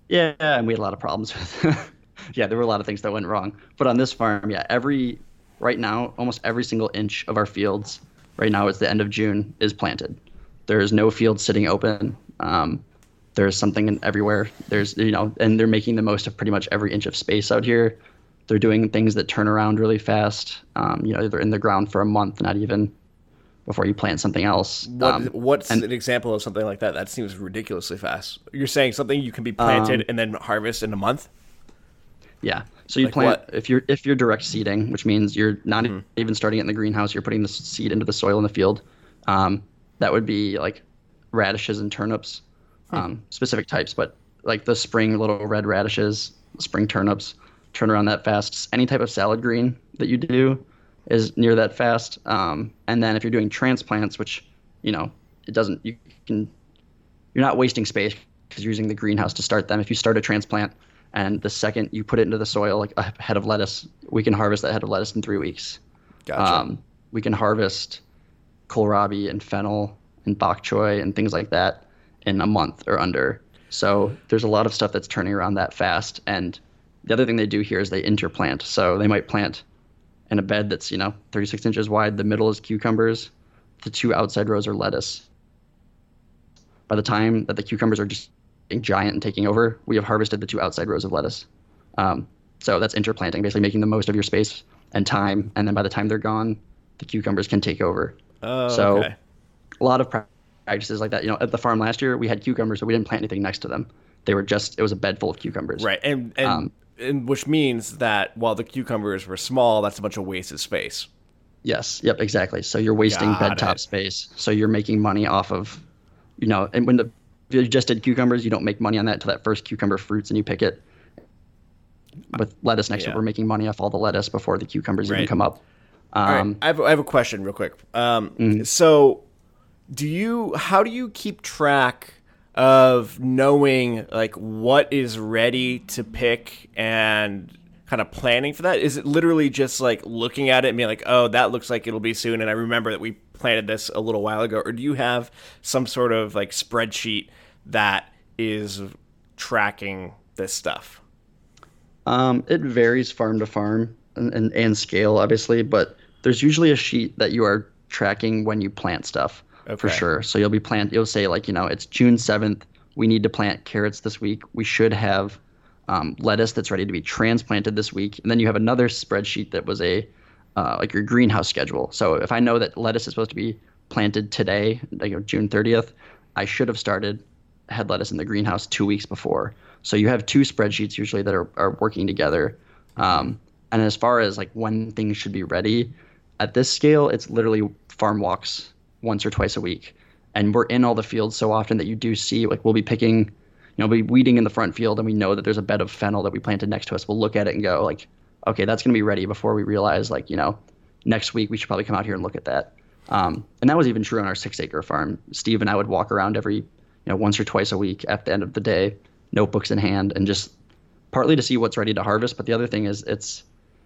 Speaker 2: yeah, and we had a lot of problems with. yeah, there were a lot of things that went wrong. But on this farm, yeah, every right now, almost every single inch of our fields right now, it's the end of June, is planted. There is no field sitting open. Um, there's something in everywhere. There's you know, and they're making the most of pretty much every inch of space out here. They're doing things that turn around really fast. Um, you know, they're in the ground for a month, not even. before you plant something else.
Speaker 1: What,
Speaker 2: Um,
Speaker 1: what's
Speaker 2: and-
Speaker 1: an example of something like that? That seems ridiculously fast. You're saying something you can be planted
Speaker 2: Um,
Speaker 1: and then harvest in a month?
Speaker 2: Yeah. So you
Speaker 1: Like
Speaker 2: plant
Speaker 1: what?
Speaker 2: if you're if you're direct seeding, which means you're not
Speaker 1: Mm-hmm.
Speaker 2: even starting it in the greenhouse. You're putting the seed into the soil in the field. Um, that would be like radishes and turnips,
Speaker 1: Hmm.
Speaker 2: um, specific types, but like the spring little red radishes, spring turnips, turn around that fast. Any type of salad green that you do is near that fast. Um, and then if you're doing transplants, which you know it doesn't, you can you're not wasting space because you're using the greenhouse to start them. If you start a transplant and the second you put it into the soil, like a head of lettuce, we can harvest that head of lettuce in three weeks.
Speaker 1: Gotcha.
Speaker 2: Um, we can harvest kohlrabi and fennel and bok choy and things like that in a month or under. So there's a lot of stuff that's turning around that fast. And the other thing they do here is they interplant. So they might plant in a bed that's you know 36 inches wide. The middle is cucumbers. The two outside rows are lettuce. By the time that the cucumbers are just giant and taking over, we have harvested the two outside rows of lettuce. Um, so that's interplanting, basically making the most of your space and time. And then by the time they're gone, the cucumbers can take over.
Speaker 1: oh,
Speaker 2: so-
Speaker 1: okay.
Speaker 2: A lot of pra- practices like that. You know, at the farm last year, we had cucumbers, but we didn't plant anything next to them. They were just, it was a bed full of cucumbers.
Speaker 1: Right. And, and,
Speaker 2: Um,
Speaker 1: and which means that while the cucumbers were small, that's a bunch of wasted space.
Speaker 2: Yes. Yep. Exactly. So you're wasting
Speaker 1: Got
Speaker 2: bed top
Speaker 1: it.
Speaker 2: space. So you're making money off of, you know, and when the if you just did cucumbers, you don't make money on that until that first cucumber fruits and you pick it. With lettuce next to
Speaker 1: Yeah.
Speaker 2: it, we're making money off all the lettuce before the cucumbers even come up.
Speaker 1: All right,
Speaker 2: Um,
Speaker 1: I have, I have a question real quick. Um,
Speaker 2: Mm-hmm.
Speaker 1: So, do you how do you keep track of knowing like what is ready to pick and kind of planning for that? Is it literally just like looking at it and being like, oh, that looks like it'll be soon, and I remember that we planted this a little while ago, or do you have some sort of like spreadsheet that is tracking this stuff?
Speaker 2: Um, it varies farm to farm and, and, and scale, obviously, but there's usually a sheet that you are tracking when you plant stuff for sure. So you'll be plant. You'll say like, you know, it's June seventh. We need to plant carrots this week. We should have um, lettuce that's ready to be transplanted this week. And then you have another spreadsheet that was a uh, like your greenhouse schedule. So if I know that lettuce is supposed to be planted today, like you know, June 30th, I should have started head lettuce in the greenhouse two weeks before. So you have two spreadsheets usually that are, are working together. Um, and as far as like when things should be ready, at this scale, it's literally farm walks once or twice a week. And we're in all the fields so often that you do see like we'll be picking, you know, we'll be weeding in the front field and we know that there's a bed of fennel that we planted next to us. We'll look at it and go like, okay, that's gonna be ready before we realize like, you know, next week we should probably come out here and look at that. Um, and that was even true on our six acre farm. Steve and I would walk around every, you know, once or twice a week at the end of the day, notebooks in hand, and just partly to see what's ready to harvest. But the other thing is it's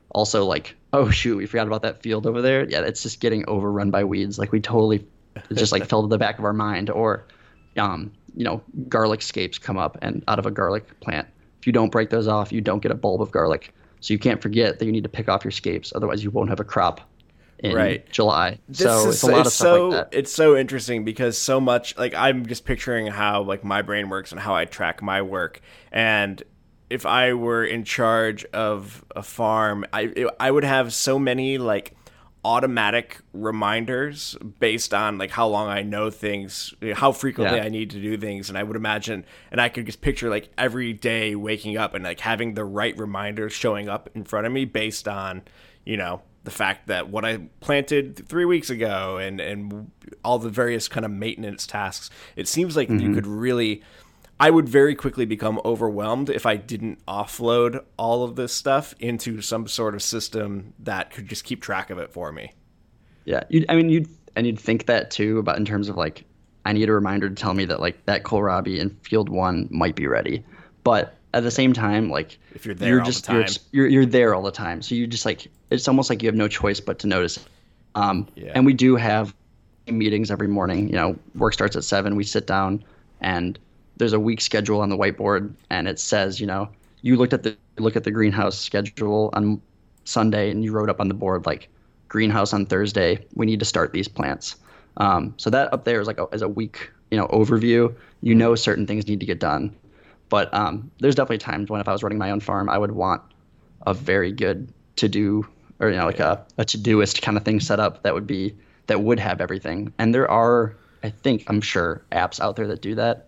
Speaker 2: also like, oh shoot, we forgot about that field over there. Yeah, it's just getting overrun by weeds. Like we totally just like fell to the back of our mind. Or, um, you know, garlic scapes come up and out of a garlic plant. If you don't break those off, you don't get a bulb of garlic. So you can't forget that you need to pick off your scapes, otherwise you won't have a crop in
Speaker 1: Right.
Speaker 2: July.
Speaker 1: This
Speaker 2: so
Speaker 1: is-
Speaker 2: it's a lot of stuff
Speaker 1: so,
Speaker 2: like that.
Speaker 1: It's so interesting because so much like I'm just picturing how like my brain works and how I track my work. And if I were in charge of a farm, I I would have so many like automatic reminders based on like how long I know things, how frequently
Speaker 2: Yeah.
Speaker 1: I need to do things, and I would imagine, and I could just picture like every day waking up and like having the right reminders showing up in front of me based on, you know, the fact that what I planted three weeks ago and and all the various kind of maintenance tasks. It seems like you mm-hmm. could really. I would very quickly become overwhelmed if I didn't offload all of this stuff into some sort of system that could just keep track of it for me.
Speaker 2: Yeah, you'd, I mean, you'd and you'd think that too about in terms of like, I need a reminder to tell me that like that kohlrabi in field one might be ready, but at the same time, like
Speaker 1: If you're there
Speaker 2: you're
Speaker 1: the
Speaker 2: just you're, you're you're there all the time, so you just like it's almost like you have no choice but to notice. Um,
Speaker 1: Yeah.
Speaker 2: and we do have meetings every morning. You know, work starts at seven. We sit down and there's a week schedule on the whiteboard, and it says, you know, you looked at the look at the greenhouse schedule on Sunday, and you wrote up on the board like greenhouse on Thursday. We need to start these plants. Um, so that up there is like as a week, you know, overview. You know, certain things need to get done, but um, there's definitely times when if I was running my own farm, I would want a very good to do or you know like a, a Todoist kind of thing set up that would be that would have everything. And there are, I think, I'm sure, apps out there that do that.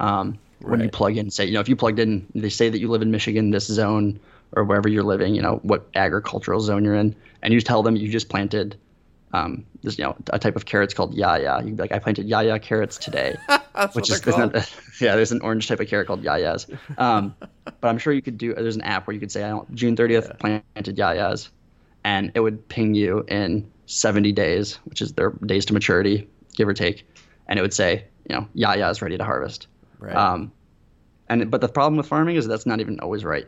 Speaker 2: Um, when you plug in, say, you know, if you plugged in, they say that you live in Michigan, this zone, or wherever you're living, you know, what agricultural zone you're in, and you tell them you just planted um, this, you know, a type of carrots called yaya. You'd be like, I planted yaya carrots today, which is not- yeah, there's an orange type of carrot called yayas. Um, but I'm sure you could do. There's an app where you could say, I don't, June 30th planted yayas, and it would ping you in 70 days, which is their days to maturity, give or take, and it would say, you know, yaya is ready to harvest.
Speaker 1: Right.
Speaker 2: Um, and but the problem with farming is that's not even always right.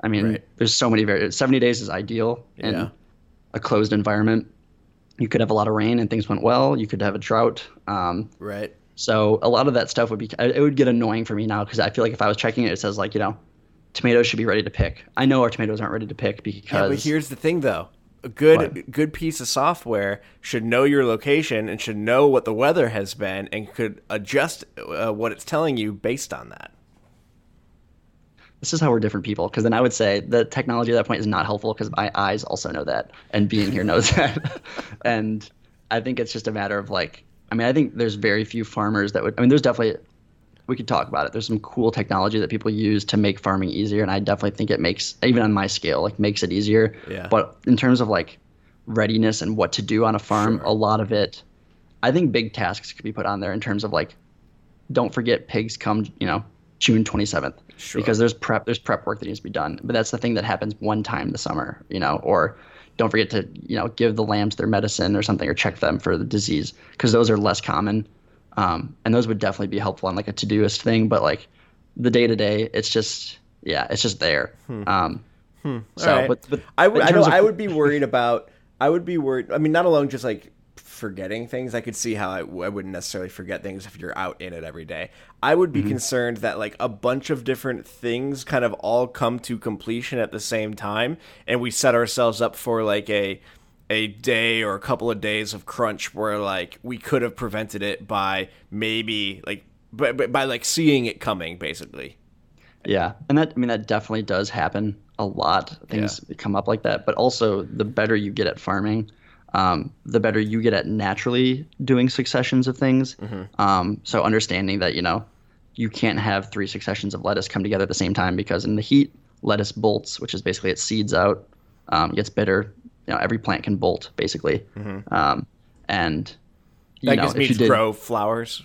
Speaker 2: I mean,
Speaker 1: Right.
Speaker 2: there's so many vari 70 days is ideal in a closed environment. You could have a lot of rain and things went well. You could have a drought. Um,
Speaker 1: right.
Speaker 2: so a lot of that stuff would be it would get annoying for me now because I feel like if I was checking it, it says like you know, tomatoes should be ready to pick. I know our tomatoes aren't ready to pick
Speaker 1: Yeah,
Speaker 2: because
Speaker 1: but here's the thing, though. A good
Speaker 2: What?
Speaker 1: good piece of software should know your location and should know what the weather has been and could adjust uh, what it's telling you based on that.
Speaker 2: this is how we're different people. Because then I would say the technology at that point is not helpful because my eyes also know that and being here knows that. and I think it's just a matter of like, I mean, I think there's very few farmers that would. I mean, there's definitely we could talk about it. There's some cool technology that people use to make farming easier, and I definitely think it makes even on my scale like makes it easier.
Speaker 1: Yeah.
Speaker 2: But in terms of like readiness and what to do on a farm,
Speaker 1: Sure.
Speaker 2: a lot of it, I think big tasks could be put on there in terms of like, don't forget pigs come, you know, June 27th
Speaker 1: Sure.
Speaker 2: because there's prep there's prep work that needs to be done. But that's the thing that happens one time this summer, you know, or don't forget to you know give the lambs their medicine or something or check them for the disease because those are less common. Um, and those would definitely be helpful on like a Todoist thing, but like the day to day, it's just yeah, it's just there. Um, So,
Speaker 1: Hmm. All right.
Speaker 2: but, but
Speaker 1: I would, I know
Speaker 2: of-
Speaker 1: I would be worried about. I would be worried. I mean, not alone just like forgetting things. I could see how I, I wouldn't necessarily forget things if you're out in it every day. I would be
Speaker 2: Mm-hmm.
Speaker 1: concerned that like a bunch of different things kind of all come to completion at the same time, and we set ourselves up for like a a day or a couple of days of crunch where like we could have prevented it by maybe like by, by, by like seeing it coming basically.
Speaker 2: Yeah, and that I mean that definitely does happen a lot. Things come up like that, but also the better you get at farming, um, the better you get at naturally doing successions of things. Um, so understanding that you know you can't have three successions of lettuce come together at the same time because in the heat, lettuce bolts, which is basically it seeds out, um, gets bitter. You know, every plant can bolt basically, um, and you
Speaker 1: That
Speaker 2: know
Speaker 1: just
Speaker 2: if you
Speaker 1: means
Speaker 2: did,
Speaker 1: grow flowers.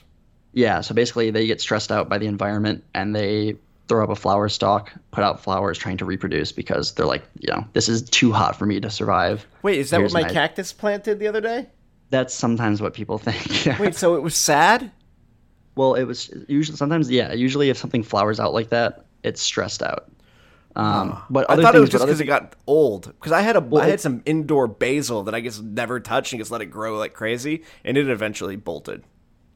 Speaker 2: yeah, so basically they get stressed out by the environment and they throw up a flower stalk, put out flowers trying to reproduce because they're like, you know, this is too hot for me to survive.
Speaker 1: Wait, is that
Speaker 2: Here's
Speaker 1: what my
Speaker 2: my-
Speaker 1: cactus plant did the other day?
Speaker 2: That's sometimes what people think.
Speaker 1: Wait, so it was sad?
Speaker 2: well, it was usually sometimes yeah, usually if something flowers out like that, it's stressed out. Um, but
Speaker 1: I thought it was just because it got old. Because I had a I
Speaker 2: Well,
Speaker 1: had some indoor basil that I just never touched and just let it grow like crazy, and it eventually bolted.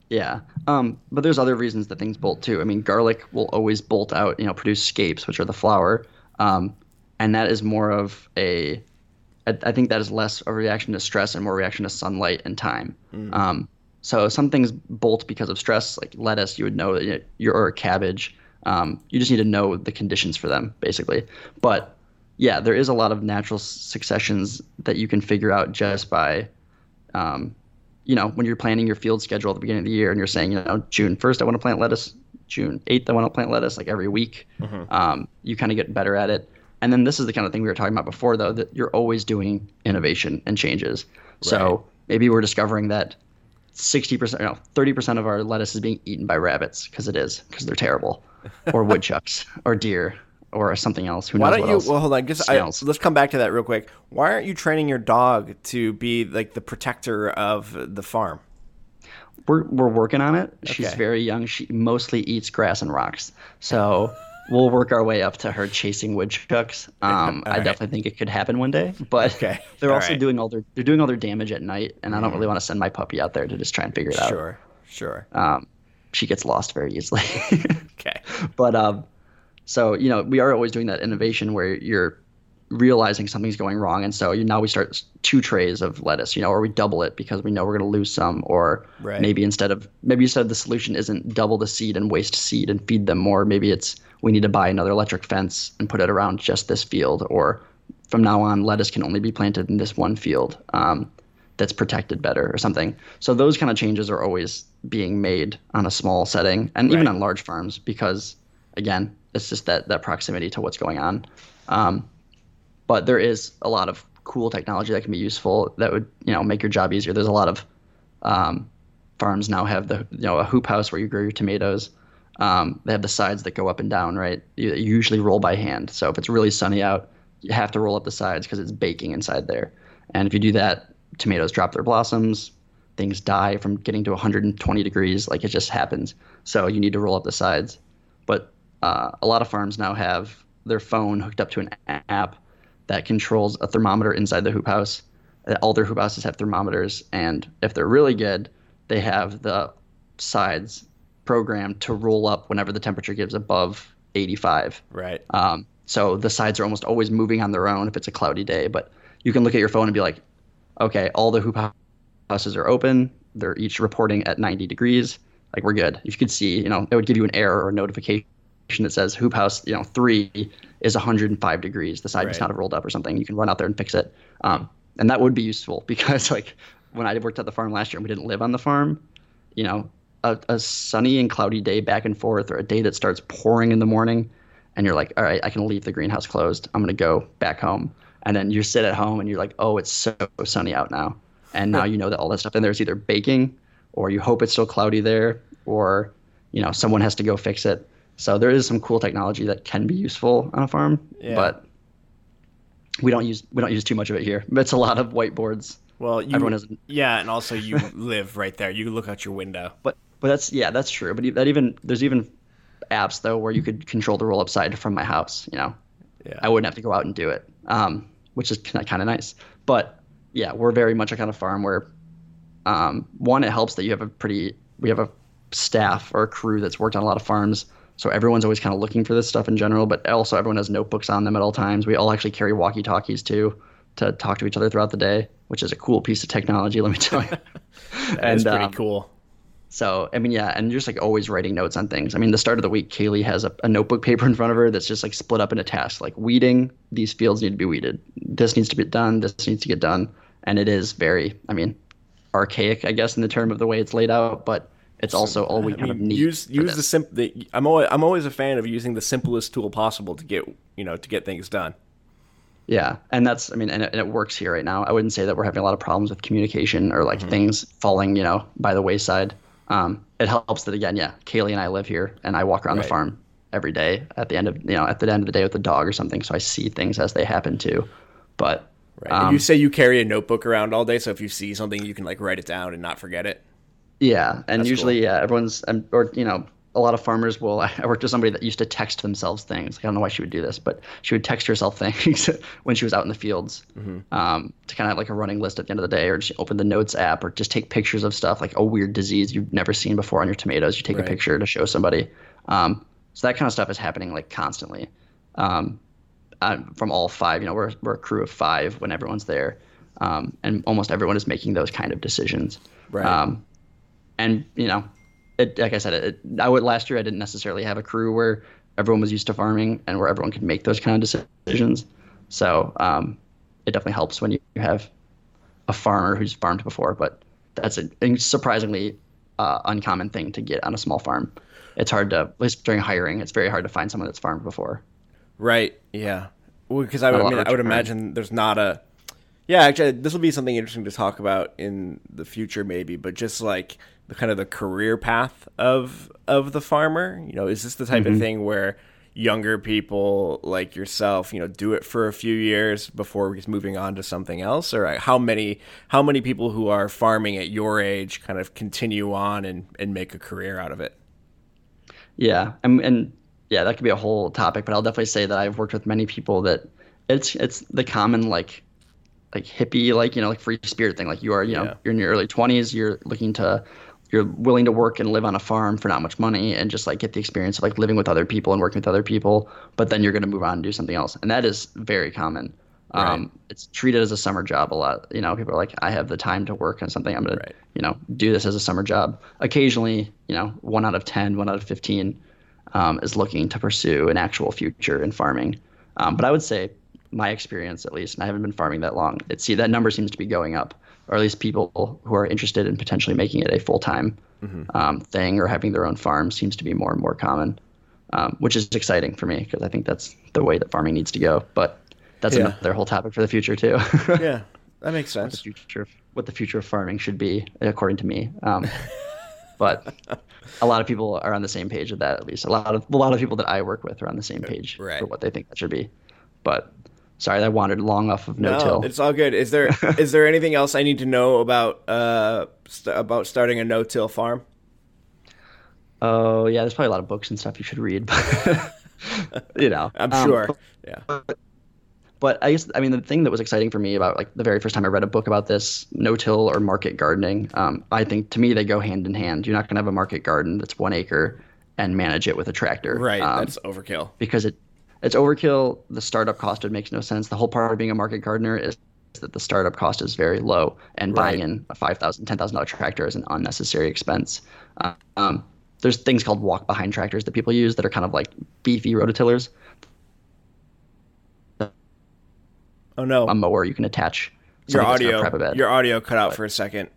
Speaker 2: Yeah. Um, but there's other reasons that things bolt too. I mean, garlic will always bolt out, you know, produce scapes, which are the flower. Um, and that is more of a, I, I think that is less a reaction to stress and more reaction to sunlight and time. Um, so some things bolt because of stress, like lettuce, you would know that you're, or cabbage. Um, you just need to know the conditions for them, basically. But yeah, there is a lot of natural successions that you can figure out just by um, you know, when you're planning your field schedule at the beginning of the year and you're saying, you know, June 1st, I want to plant lettuce, June 8th, I want to plant lettuce, like every week, um, you kind of get better at it. And then this is the kind of thing we were talking about before, though, that you're always doing innovation and changes. So maybe we're discovering that 60%, no, 30% of our lettuce is being eaten by rabbits because it is, because they're terrible, or woodchucks, or deer, or something else. Who
Speaker 1: Why
Speaker 2: knows
Speaker 1: don't
Speaker 2: what
Speaker 1: you? Well, hold on. Just I, let's come back to that real quick. Why aren't you training your dog to be like the protector of the farm?
Speaker 2: We're we're working on it. She's
Speaker 1: Okay.
Speaker 2: very young. She mostly eats grass and rocks. So we'll work our way up to her chasing woodchucks. Um, I
Speaker 1: right.
Speaker 2: definitely think it could happen one day. But
Speaker 1: Okay.
Speaker 2: they're
Speaker 1: All
Speaker 2: also
Speaker 1: right.
Speaker 2: doing all their they're doing all their damage at night, and I don't really want to send my puppy out there to just try and figure it out.
Speaker 1: Sure, sure.
Speaker 2: Um, she gets lost very easily.
Speaker 1: Okay.
Speaker 2: but um, so you know we are always doing that innovation where you're realizing something's going wrong, and so you now we start two trays of lettuce, you know, or we double it because we know we're going to lose some, or
Speaker 1: Right.
Speaker 2: maybe instead of maybe instead of the solution isn't double the seed and waste seed and feed them more, maybe it's we need to buy another electric fence and put it around just this field, or from now on lettuce can only be planted in this one field. Um, that's protected better or something. So those kind of changes are always being made on a small setting and even on large farms because again, it's just that that proximity to what's going on. Um, but there is a lot of cool technology that can be useful that would you know make your job easier. There's a lot of um, farms now have the you know a hoop house where you grow your tomatoes. Um, they have the sides that go up and down, right? You, usually roll by hand. So if it's really sunny out, you have to roll up the sides because it's baking inside there. And if you do that, tomatoes drop their blossoms, things die from getting to 120 degrees. Like it just happens. So you need to roll up the sides. But uh, a lot of farms now have their phone hooked up to an app that controls a thermometer inside the hoop house. Uh, All their hoop houses have thermometers, and if they're really good, they have the sides programmed to roll up whenever the temperature gives above 85.
Speaker 1: Right.
Speaker 2: Um, so the sides are almost always moving on their own if it's a cloudy day. But you can look at your phone and be like, okay, all the hoop houses are open. They're each reporting at 90 degrees. Like we're good. If you could see, you know, it would give you an error or a notification that says hoop house, you know, three is 105 degrees. The side
Speaker 1: Right.
Speaker 2: is not rolled up or something. You can run out there and fix it. Um, and that would be useful because like when I worked at the farm last year and we didn't live on the farm, you know, a, a sunny and cloudy day back and forth or a day that starts pouring in the morning and you're like, all right, I can leave the greenhouse closed. I'm going to go back home. And then you sit at home and you're like, oh, it's so sunny out now. And now you know that all that stuff in there is either baking or you hope it's still cloudy there or, you know, someone has to go fix it. So there is some cool technology that can be useful on a farm,
Speaker 1: Yeah.
Speaker 2: but we don't use we don't use too much of it here. It's a lot of whiteboards.
Speaker 1: Well, you,
Speaker 2: Everyone has
Speaker 1: yeah, and also you live right there. You look out your window.
Speaker 2: But but that's yeah, that's true. But that even there's even apps though where you could control the roll up side from my house. You know,
Speaker 1: Yeah.
Speaker 2: I wouldn't have to go out and do it, um, which is kind of nice. But yeah, we're very much a kind of farm where um, one it helps that you have a pretty we have a staff or a crew that's worked on a lot of farms. So everyone's always kind of looking for this stuff in general, but also everyone has notebooks on them at all times. We all actually carry walkie-talkies too to talk to each other throughout the day, which is a cool piece of technology, let me tell you.
Speaker 1: That is pretty
Speaker 2: um,
Speaker 1: cool.
Speaker 2: So I mean, yeah, and you're just like always writing notes on things. I mean, the start of the week, Kaylee has a, a notebook paper in front of her that's just like split up into tasks, like weeding. These fields need to be weeded. This needs to be done. This needs to get done. And it is very, I mean, archaic, I guess, in the term of the way it's laid out, but it's also all we
Speaker 1: I
Speaker 2: kind of need.
Speaker 1: use use the simp. The, I'm always I'm always a fan of using the simplest tool possible to get you know to get things done.
Speaker 2: Yeah, and that's I mean, and it, and it works here right now. I wouldn't say that we're having a lot of problems with communication or
Speaker 1: Mm-hmm.
Speaker 2: like things falling, you know, by the wayside. Um, it helps that again, yeah, Kaylee and I live here, and I walk around
Speaker 1: Right.
Speaker 2: the farm every day at the end of you know at the end of the day with the dog or something, so I see things as they happen too. But
Speaker 1: Right.
Speaker 2: Um,
Speaker 1: you say you carry a notebook around all day, so if you see something, you can like write it down and not forget it.
Speaker 2: Yeah, and
Speaker 1: That's
Speaker 2: usually, yeah, everyone's or you know, a lot of farmers will. I worked with somebody that used to text themselves things. Like, I don't know why she would do this, but she would text herself things when she was out in the fields um, to kind of have like a running list at the end of the day, or just open the notes app, or just take pictures of stuff like a weird disease you've never seen before on your tomatoes. You take
Speaker 1: Right.
Speaker 2: a picture to show somebody. Um, so that kind of stuff is happening like constantly. Um, uh, from all five, you know, we're we're a crew of five when everyone's there, um, and almost everyone is making those kind of decisions.
Speaker 1: Right.
Speaker 2: Um, and you know, it, like I said, it, I would last year I didn't necessarily have a crew where everyone was used to farming and where everyone could make those kind of decisions. So um, it definitely helps when you have a farmer who's farmed before. But that's a surprisingly uh, uncommon thing to get on a small farm. It's hard to, at least during hiring, it's very hard to find someone that's farmed before.
Speaker 1: Right. Yeah. Because I, would- I mean, I would imagine there's not a. Yeah, actually, this will be something interesting to talk about in the future, maybe. But just like the kind of the career path of of the farmer, you know, is this the type
Speaker 2: Mm-hmm.
Speaker 1: of thing where younger people like yourself, you know, do it for a few years before moving on to something else, or how many how many people who are farming at your age kind of continue on and and make a career out of it?
Speaker 2: Yeah, and, and yeah, that could be a whole topic, but I'll definitely say that I've worked with many people that it's it's the common like like hippie like you know like free spirit thing. Like you are you know
Speaker 1: Yeah.
Speaker 2: you're in your early twenties, you're looking to you're willing to work and live on a farm for not much money and just like get the experience of like living with other people and working with other people, but then you're going to move on and do something else, and that is very common. Um, It's treated as a summer job a lot. You know, people are like, I have the time to work on something. I'm gonna, you know, do this as a summer job. Occasionally, you know, one out of 10, one out of 15 um, is looking to pursue an actual future in farming. Um, but I would say my experience at least, and I haven't been farming that long, it see that number seems to be going up, or at least people who are interested in potentially making it a full time mm-hmm. um, thing or having their own farm seems to be more and more common, um, which is exciting for me because I think that's the way that farming needs to go. But that's yeah. another whole topic for the future too.
Speaker 1: yeah, that makes sense.
Speaker 2: What the future, what the future of farming should be, according to me. Um, but a lot of people are on the same page with that. At least a lot of a lot of people that I work with are on the same page right. for what they think that should be. But sorry, I wandered long off of no, till.
Speaker 1: No, It's all good. Is there is there anything else I need to know about uh st- about starting a no till farm?
Speaker 2: Oh yeah, there's probably a lot of books and stuff you should read. you know,
Speaker 1: I'm sure. Um, yeah.
Speaker 2: But, but I guess I mean the thing that was exciting for me about like the very first time I read a book about this no-till or market gardening, um, I think to me they go hand in hand. You're not going to have a market garden that's one acre and manage it with a tractor.
Speaker 1: Right, um, that's overkill.
Speaker 2: Because it it's overkill. The startup cost it makes no sense. The whole part of being a market gardener is that the startup cost is very low, and right. buying in a five thousand, ten thousand dollar tractor is an unnecessary expense. Um, there's things called walk behind tractors that people use that are kind of like beefy rototillers
Speaker 1: Oh no.
Speaker 2: A mower you can attach.
Speaker 1: Your audio. Your audio cut out but, for a second.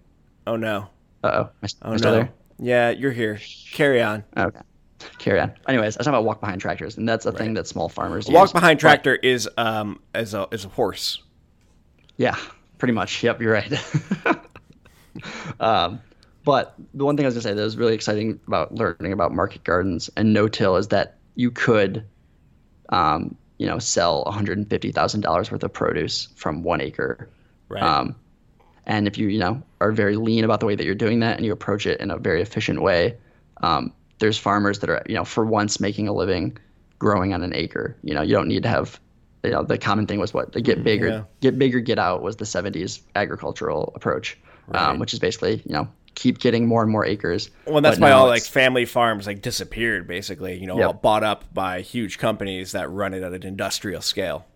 Speaker 1: Oh no.
Speaker 2: Uh oh. Oh no. There?
Speaker 1: Yeah, you're here. Carry on.
Speaker 2: Okay. Carry on. Anyways, I was talking about walk behind tractors, and that's a right. thing that small farmers
Speaker 1: walk behind tractor but, is um as a is a horse.
Speaker 2: Yeah, pretty much. Yep, you're right. um, but the one thing I was gonna say that was really exciting about learning about market gardens and no-till is that you could um, you know, sell $150,000 worth of produce from one acre.
Speaker 1: Right. Um,
Speaker 2: and if you, you know, are very lean about the way that you're doing that and you approach it in a very efficient way, um, there's farmers that are, you know, for once making a living growing on an acre. You know, you don't need to have, you know, the common thing was what the get mm, bigger, yeah. get bigger, get out was the 70s agricultural approach, um, right. um, which is basically, you know, keep getting more and more acres.
Speaker 1: Well, that's why all like family farms like disappeared basically, you know, yep. bought up by huge companies that run it at an industrial scale.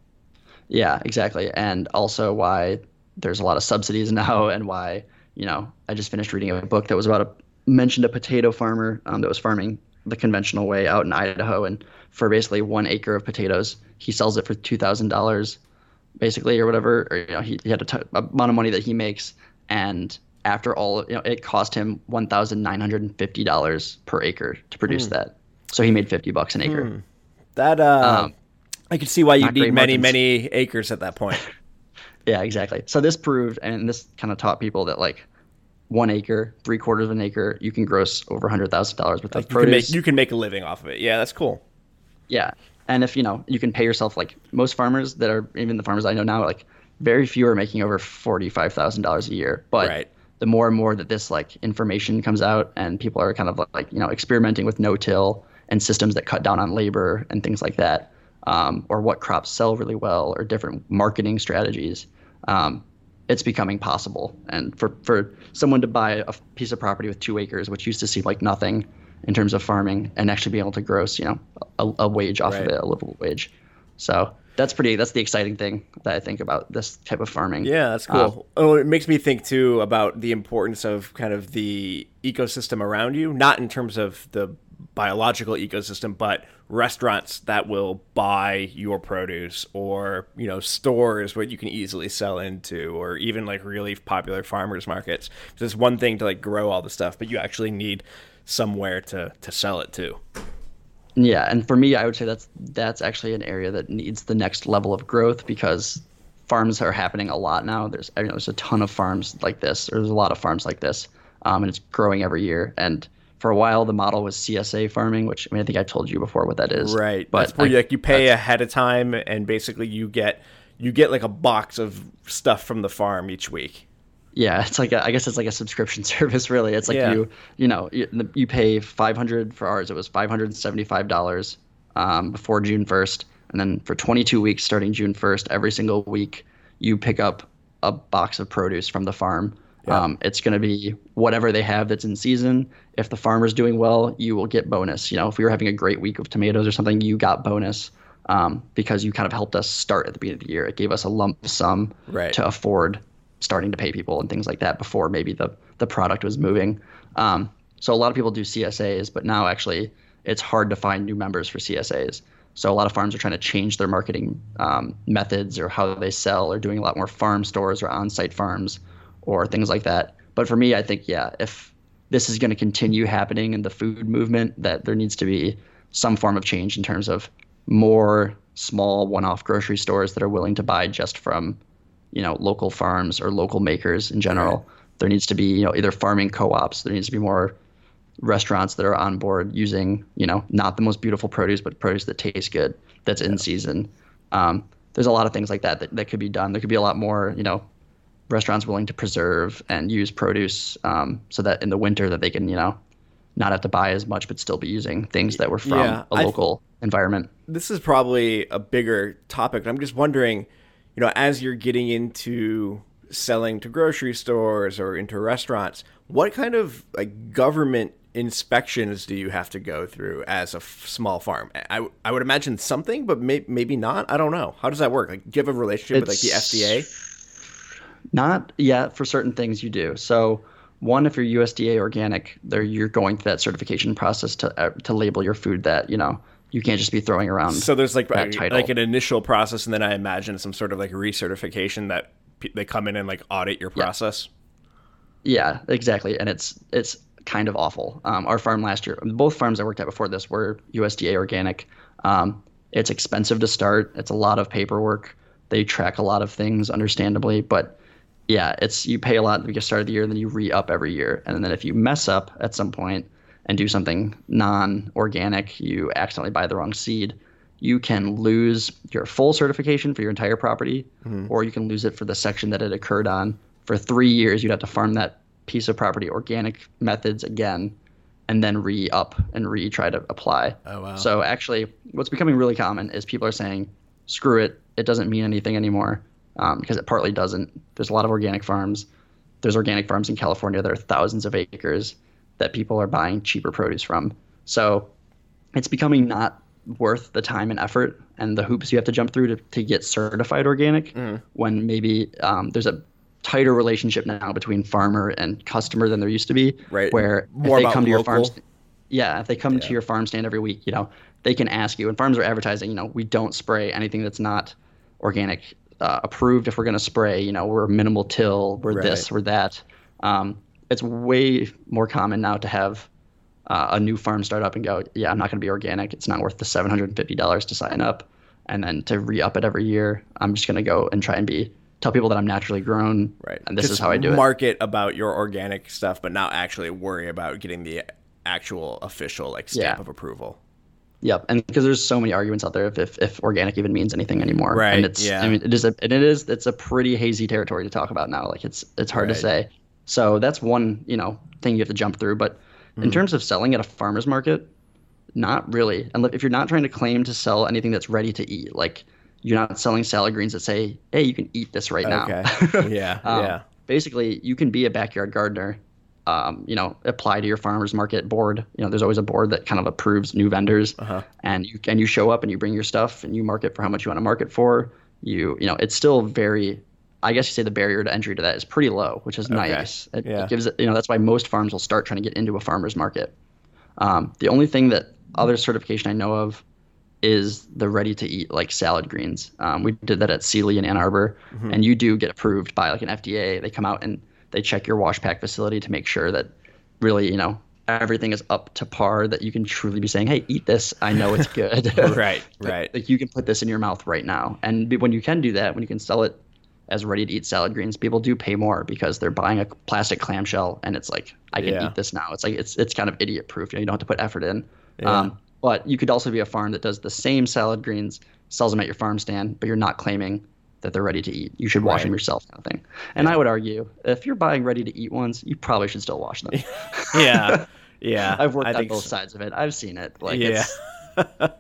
Speaker 2: Yeah, exactly. And also why there's a lot of subsidies now and why, you know, I just finished reading a book that was about a mentioned a potato farmer um, that was farming the conventional way out in Idaho and for basically 1 acre of potatoes, he sells it for $2,000 basically or whatever or you know he, he had a t- amount of money that he makes and after all, you know, it cost him one thousand nine hundred and fifty dollars per acre to produce mm. that. So he made fifty bucks an acre. Mm.
Speaker 1: That uh, um, I could see why you need many margins. many acres at that point.
Speaker 2: yeah, exactly. So this proved, and this kind of taught people that like one acre, three quarters of an acre, you can gross over hundred thousand dollars worth like of produce.
Speaker 1: You can, make, you can make a living off of it. Yeah, that's cool.
Speaker 2: Yeah, and if you know, you can pay yourself like most farmers that are even the farmers I know now, like very few are making over forty five thousand dollars a year. But right the more and more that this like information comes out and people are kind of like you know experimenting with no-till and systems that cut down on labor and things like that, um, or what crops sell really well, or different marketing strategies, um, it's becoming possible. And for for someone to buy a piece of property with two acres, which used to seem like nothing in terms of farming, and actually be able to gross you know a, a wage off right. of it, a livable wage. So that's pretty. That's the exciting thing that I think about this type of farming.
Speaker 1: Yeah, that's cool. Uh, oh, it makes me think too about the importance of kind of the ecosystem around you, not in terms of the biological ecosystem, but restaurants that will buy your produce or you know stores where you can easily sell into or even like really popular farmers markets it's one thing to like grow all the stuff but you actually need somewhere to to sell it to
Speaker 2: yeah, and for me, I would say that's that's actually an area that needs the next level of growth because farms are happening a lot now. There's I know there's a ton of farms like this. Or there's a lot of farms like this, um, and it's growing every year. And for a while, the model was CSA farming, which I mean I think I told you before what that is.
Speaker 1: Right, but that's where I, you, like you pay ahead of time, and basically you get you get like a box of stuff from the farm each week.
Speaker 2: Yeah, it's like a, I guess it's like a subscription service. Really, it's like yeah. you you know you, you pay five hundred for ours. It was five hundred and seventy five dollars um, before June first, and then for twenty two weeks starting June first, every single week you pick up a box of produce from the farm. Yeah. Um, it's going to be whatever they have that's in season. If the farmer's doing well, you will get bonus. You know, if we were having a great week of tomatoes or something, you got bonus um, because you kind of helped us start at the beginning of the year. It gave us a lump sum
Speaker 1: right.
Speaker 2: to afford starting to pay people and things like that before maybe the the product was moving. Um, so a lot of people do CSAs, but now actually it's hard to find new members for CSAs. So a lot of farms are trying to change their marketing um, methods or how they sell, or doing a lot more farm stores or on-site farms, or things like that. But for me, I think yeah, if this is going to continue happening in the food movement, that there needs to be some form of change in terms of more small one-off grocery stores that are willing to buy just from you know local farms or local makers in general. There needs to be you know either farming co-ops. There needs to be more restaurants that are on board using you know not the most beautiful produce but produce that tastes good that's in season. Um, there's a lot of things like that, that that could be done. There could be a lot more you know restaurants willing to preserve and use produce um, so that in the winter that they can you know not have to buy as much but still be using things that were from yeah, a local environment.
Speaker 1: This is probably a bigger topic. I'm just wondering you know, as you're getting into selling to grocery stores or into restaurants, what kind of like government inspections do you have to go through as a f- small farm? I, I would imagine something, but may- maybe not. I don't know. How does that work? Like, do you have a relationship it's, with like the FDA?
Speaker 2: Not yet. For certain things, you do. So, one, if you're USDA organic, there you're going through that certification process to uh, to label your food that you know you can't just be throwing around.
Speaker 1: So there's like a, like an initial process, and then I imagine some sort of like recertification that p- they come in and like audit your process.
Speaker 2: Yeah. yeah, exactly, and it's it's kind of awful. Um, our farm last year, both farms I worked at before this were USDA organic. Um, it's expensive to start. It's a lot of paperwork. They track a lot of things, understandably, but yeah, it's you pay a lot at the start of the year, and then you re up every year, and then if you mess up at some point and do something non-organic, you accidentally buy the wrong seed, you can lose your full certification for your entire property, mm-hmm. or you can lose it for the section that it occurred on. For three years, you'd have to farm that piece of property organic methods again, and then re-up and re-try to apply.
Speaker 1: Oh wow!
Speaker 2: So actually, what's becoming really common is people are saying, "Screw it, it doesn't mean anything anymore," um, because it partly doesn't. There's a lot of organic farms. There's organic farms in California that are thousands of acres that people are buying cheaper produce from. So it's becoming not worth the time and effort and the hoops you have to jump through to, to get certified organic mm. when maybe um, there's a tighter relationship now between farmer and customer than there used to be.
Speaker 1: Right.
Speaker 2: Where
Speaker 1: More
Speaker 2: if they come
Speaker 1: to
Speaker 2: your farm, yeah, if they come yeah. to your farm stand every week, you know, they can ask you. And farms are advertising, you know, we don't spray anything that's not organic uh, approved. If we're going to spray, you know, we're minimal till, we're right. this, we're that. Um, it's way more common now to have uh, a new farm start up and go, yeah, I'm not going to be organic. It's not worth the $750 to sign up. And then to re up it every year, I'm just going to go and try and be tell people that I'm naturally grown.
Speaker 1: Right.
Speaker 2: And this just is how I do
Speaker 1: it. Market about your organic stuff, but not actually worry about getting the actual official like stamp yeah. of approval.
Speaker 2: Yep, and because there's so many arguments out there if, if, if organic even means anything anymore,
Speaker 1: right?
Speaker 2: And it's
Speaker 1: yeah.
Speaker 2: I mean it is a, and it is it's a pretty hazy territory to talk about now. Like it's it's hard right. to say. So that's one, you know, thing you have to jump through. But mm. in hmm. terms of selling at a farmer's market, not really. And if you're not trying to claim to sell anything that's ready to eat, like you're not selling salad greens that say, "Hey, you can eat this right now."
Speaker 1: Okay. Yeah. um, yeah.
Speaker 2: Basically, you can be a backyard gardener. Um, you know, apply to your farmers market board. You know, there's always a board that kind of approves new vendors, uh-huh. and you and you show up and you bring your stuff and you market for how much you want to market for. You you know, it's still very I guess you say the barrier to entry to that is pretty low, which is okay. nice. It, yeah. it, gives it, you know, that's why most farms will start trying to get into a farmer's market. Um, the only thing that other certification I know of is the ready to eat like salad greens. Um, we did that at Seeley in Ann Arbor, mm-hmm. and you do get approved by like an FDA. They come out and they check your wash pack facility to make sure that really, you know, everything is up to par that you can truly be saying, "Hey, eat this. I know it's good."
Speaker 1: right, right.
Speaker 2: like you can put this in your mouth right now, and when you can do that, when you can sell it as ready to eat salad greens, people do pay more because they're buying a plastic clamshell and it's like I can yeah. eat this now. It's like it's it's kind of idiot proof. You, know, you don't have to put effort in. Yeah. Um, but you could also be a farm that does the same salad greens, sells them at your farm stand, but you're not claiming that they're ready to eat. You should wash right. them yourself, kind of thing. And yeah. I would argue if you're buying ready to eat ones, you probably should still wash them.
Speaker 1: yeah, yeah.
Speaker 2: I've worked
Speaker 1: I
Speaker 2: on both so. sides of it. I've seen it. Like,
Speaker 1: yeah.
Speaker 2: not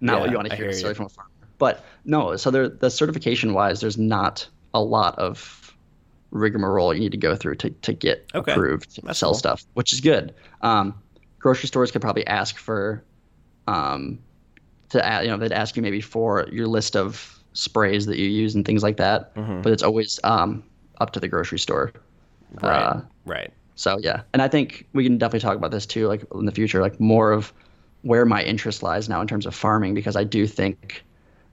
Speaker 2: yeah, what you want to hear necessarily from a farmer. But no, so there, the certification wise, there's not a lot of rigmarole you need to go through to, to get okay. approved to That's sell cool. stuff, which is good. Um, grocery stores could probably ask for, um, to add, you know, they'd ask you maybe for your list of sprays that you use and things like that, mm-hmm. but it's always um, up to the grocery store.
Speaker 1: Right. Uh, right.
Speaker 2: So yeah, and I think we can definitely talk about this too, like in the future, like more of where my interest lies now in terms of farming because I do think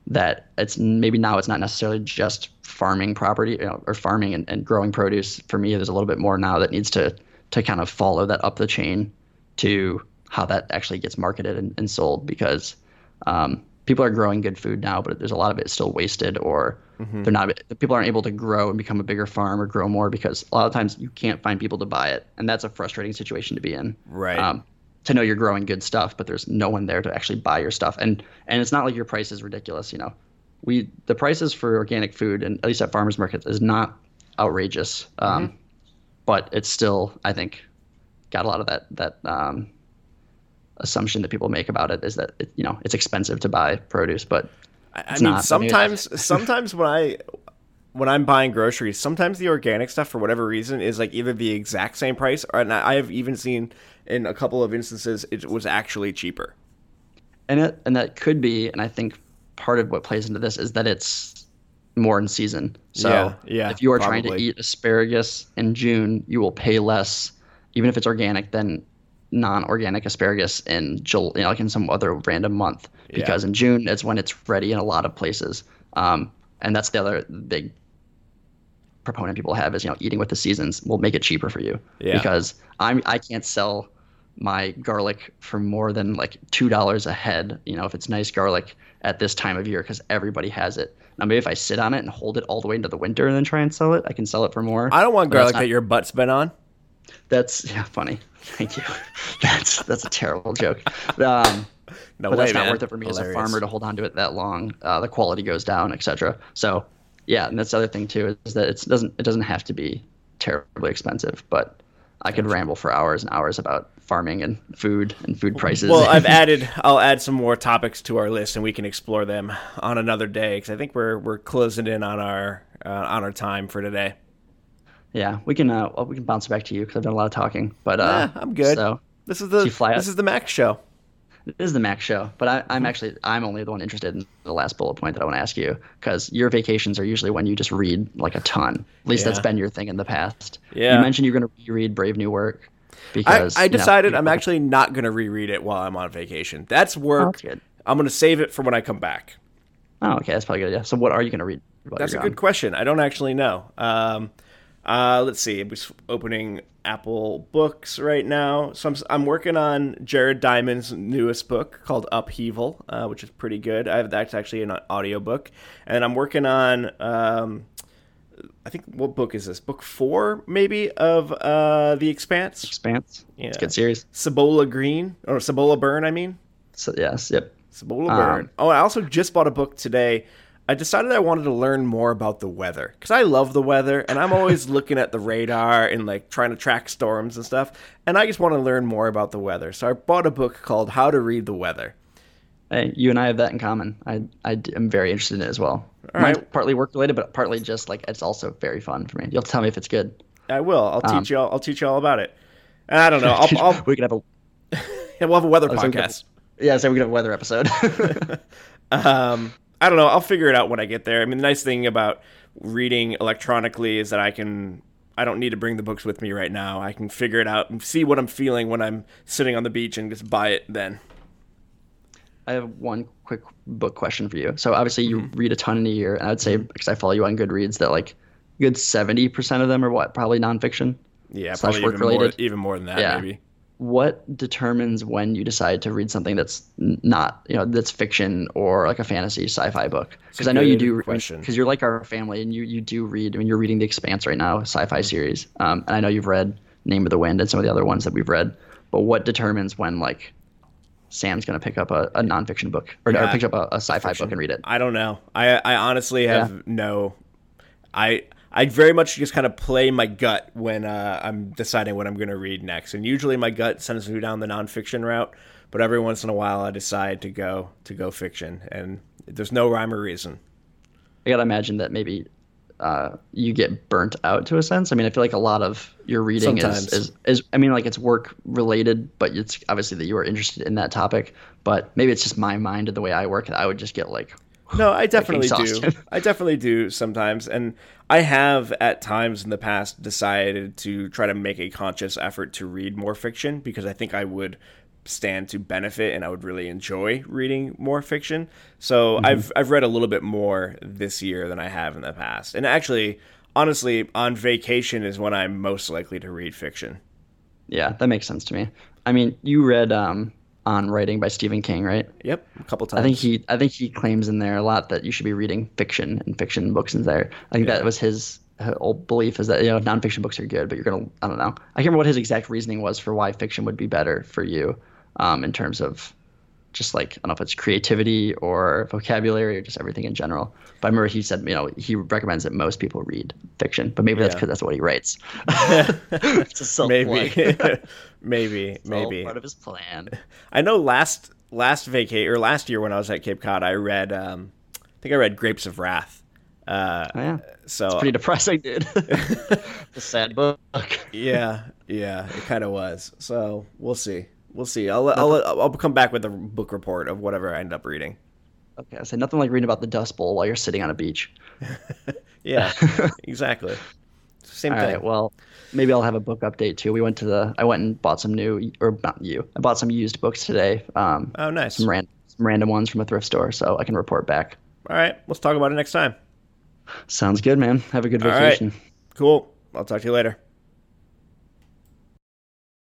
Speaker 2: that it's maybe now it's not necessarily just farming property you know, or farming and, and growing produce. For me, there's a little bit more now that needs to to kind of follow that up the chain to how that actually gets marketed and, and sold because um, people are growing good food now, but there's a lot of it still wasted or mm-hmm. they're not people aren't able to grow and become a bigger farm or grow more because a lot of times you can't find people to buy it, and that's a frustrating situation to be in.
Speaker 1: Right. Um,
Speaker 2: to know you're growing good stuff, but there's no one there to actually buy your stuff, and and it's not like your price is ridiculous. You know, we the prices for organic food and at least at farmers markets is not outrageous, um, mm-hmm. but it's still I think got a lot of that that um, assumption that people make about it is that it, you know it's expensive to buy produce, but
Speaker 1: I mean not. sometimes sometimes when I when I'm buying groceries, sometimes the organic stuff for whatever reason is like either the exact same price, or and I have even seen in a couple of instances it was actually cheaper.
Speaker 2: And it and that could be, and I think part of what plays into this is that it's more in season. So yeah, yeah, if you are probably. trying to eat asparagus in June, you will pay less, even if it's organic, than non-organic asparagus in July, you know, like in some other random month. Because yeah. in June it's when it's ready in a lot of places. Um, and that's the other big proponent people have is you know eating with the seasons will make it cheaper for you yeah. because I'm I can't sell my garlic for more than like two dollars a head. You know, if it's nice garlic at this time of year because everybody has it. Now maybe if I sit on it and hold it all the way into the winter and then try and sell it, I can sell it for more.
Speaker 1: I don't want garlic not, that your butt's been on.
Speaker 2: That's yeah, funny. Thank you. that's that's a terrible joke. Um, no but way, that's not man. worth it for me Hilarious. as a farmer to hold on to it that long. Uh, the quality goes down, etc. So yeah, and that's the other thing too is that it doesn't it doesn't have to be terribly expensive, but I could ramble for hours and hours about farming and food and food prices.
Speaker 1: Well, I've added I'll add some more topics to our list and we can explore them on another day because I think we're we're closing in on our uh, on our time for today.
Speaker 2: Yeah, we can uh, well, we can bounce back to you because I've done a lot of talking, but uh,
Speaker 1: yeah, I'm good. So this is the this is the Max show.
Speaker 2: This is the Max show, but I, am mm-hmm. actually I'm only the one interested in the last bullet point that I want to ask you because your vacations are usually when you just read like a ton. At least yeah. that's been your thing in the past. Yeah. You mentioned you're going to reread Brave New Work
Speaker 1: because I, I decided I'm actually not going to reread it while I'm on vacation. That's work. Oh, that's I'm going to save it for when I come back.
Speaker 2: Oh, okay, that's probably good. Yeah. So what are you going to read?
Speaker 1: That's a good question. I don't actually know. Um, uh, let's see. I'm just opening Apple Books right now. So I'm, I'm working on Jared Diamond's newest book called Upheaval, uh, which is pretty good. I have that's actually an audiobook. And I'm working on um, I think what book is this? Book four, maybe, of uh, The Expanse.
Speaker 2: Expanse. Yeah. It's a good series.
Speaker 1: Cibola Green or Cibola Burn, I mean.
Speaker 2: So yes, yep.
Speaker 1: Cibola Burn. Um, oh, I also just bought a book today I decided I wanted to learn more about the weather because I love the weather and I'm always looking at the radar and like trying to track storms and stuff. And I just want to learn more about the weather. So I bought a book called How to Read the Weather.
Speaker 2: Hey, you and I have that in common. I, I am very interested in it as well. All right. partly work related, but partly just like it's also very fun for me. You'll tell me if it's good.
Speaker 1: I will. I'll um, teach you. All, I'll teach you all about it. I don't know. I'll, I'll,
Speaker 2: we could have a.
Speaker 1: yeah, we'll have a weather oh, podcast.
Speaker 2: So yeah, so we could have a weather episode.
Speaker 1: um, I don't know. I'll figure it out when I get there. I mean, the nice thing about reading electronically is that I can. I don't need to bring the books with me right now. I can figure it out and see what I'm feeling when I'm sitting on the beach and just buy it then.
Speaker 2: I have one quick book question for you. So obviously you mm-hmm. read a ton in a year, and I'd say because I follow you on Goodreads that like good seventy percent of them are what probably nonfiction.
Speaker 1: Yeah, probably even more, even more than that, yeah. maybe
Speaker 2: what determines when you decide to read something that's not you know that's fiction or like a fantasy sci-fi book because i know you do because you're like our family and you you do read I mean you're reading the expanse right now sci-fi mm-hmm. series um, and i know you've read name of the wind and some of the other ones that we've read but what determines when like sam's going to pick up a, a nonfiction book or, yeah, or pick up a, a sci-fi fiction. book and read it
Speaker 1: i don't know i i honestly have yeah. no i I very much just kind of play my gut when uh, I'm deciding what I'm going to read next. And usually my gut sends me down the nonfiction route, but every once in a while I decide to go to go fiction, and there's no rhyme or reason.
Speaker 2: I gotta imagine that maybe uh, you get burnt out to a sense. I mean, I feel like a lot of your reading is, is, is I mean, like it's work related, but it's obviously that you are interested in that topic. But maybe it's just my mind and the way I work. That I would just get like
Speaker 1: no, I definitely do. I definitely do sometimes, and I have at times in the past decided to try to make a conscious effort to read more fiction because I think I would stand to benefit and I would really enjoy reading more fiction. So mm-hmm. I've I've read a little bit more this year than I have in the past. And actually, honestly, on vacation is when I'm most likely to read fiction.
Speaker 2: Yeah, that makes sense to me. I mean, you read um, on writing by Stephen King, right?
Speaker 1: Yep, a couple times.
Speaker 2: I think he I think he claims in there a lot that you should be reading fiction and fiction books in there. I think yeah. that was his old belief is that you know nonfiction books are good, but you're gonna I don't know. I can't remember what his exact reasoning was for why fiction would be better for you, um, in terms of just like I don't know if it's creativity or vocabulary or just everything in general. But I remember he said, you know, he recommends that most people read fiction, but maybe yeah. that's because that's what he writes.
Speaker 1: it's a maybe, maybe,
Speaker 2: it's
Speaker 1: maybe
Speaker 2: part of his plan.
Speaker 1: I know last last vacate or last year when I was at Cape Cod, I read, um, I think I read Grapes of Wrath. Uh, oh, yeah. So
Speaker 2: it's pretty depressing, dude. a sad book.
Speaker 1: yeah, yeah, it kind of was. So we'll see. We'll see. I'll, I'll, I'll, I'll come back with a book report of whatever I end up reading.
Speaker 2: Okay, I said nothing like reading about the Dust Bowl while you're sitting on a beach.
Speaker 1: yeah, exactly. Same
Speaker 2: All
Speaker 1: thing.
Speaker 2: Right, well, maybe I'll have a book update too. We went to the. I went and bought some new, or not you. I bought some used books today. Um,
Speaker 1: oh, nice.
Speaker 2: Some, ran, some random ones from a thrift store, so I can report back.
Speaker 1: All right, let's talk about it next time.
Speaker 2: Sounds good, man. Have a good vacation.
Speaker 1: Cool. I'll talk to you later.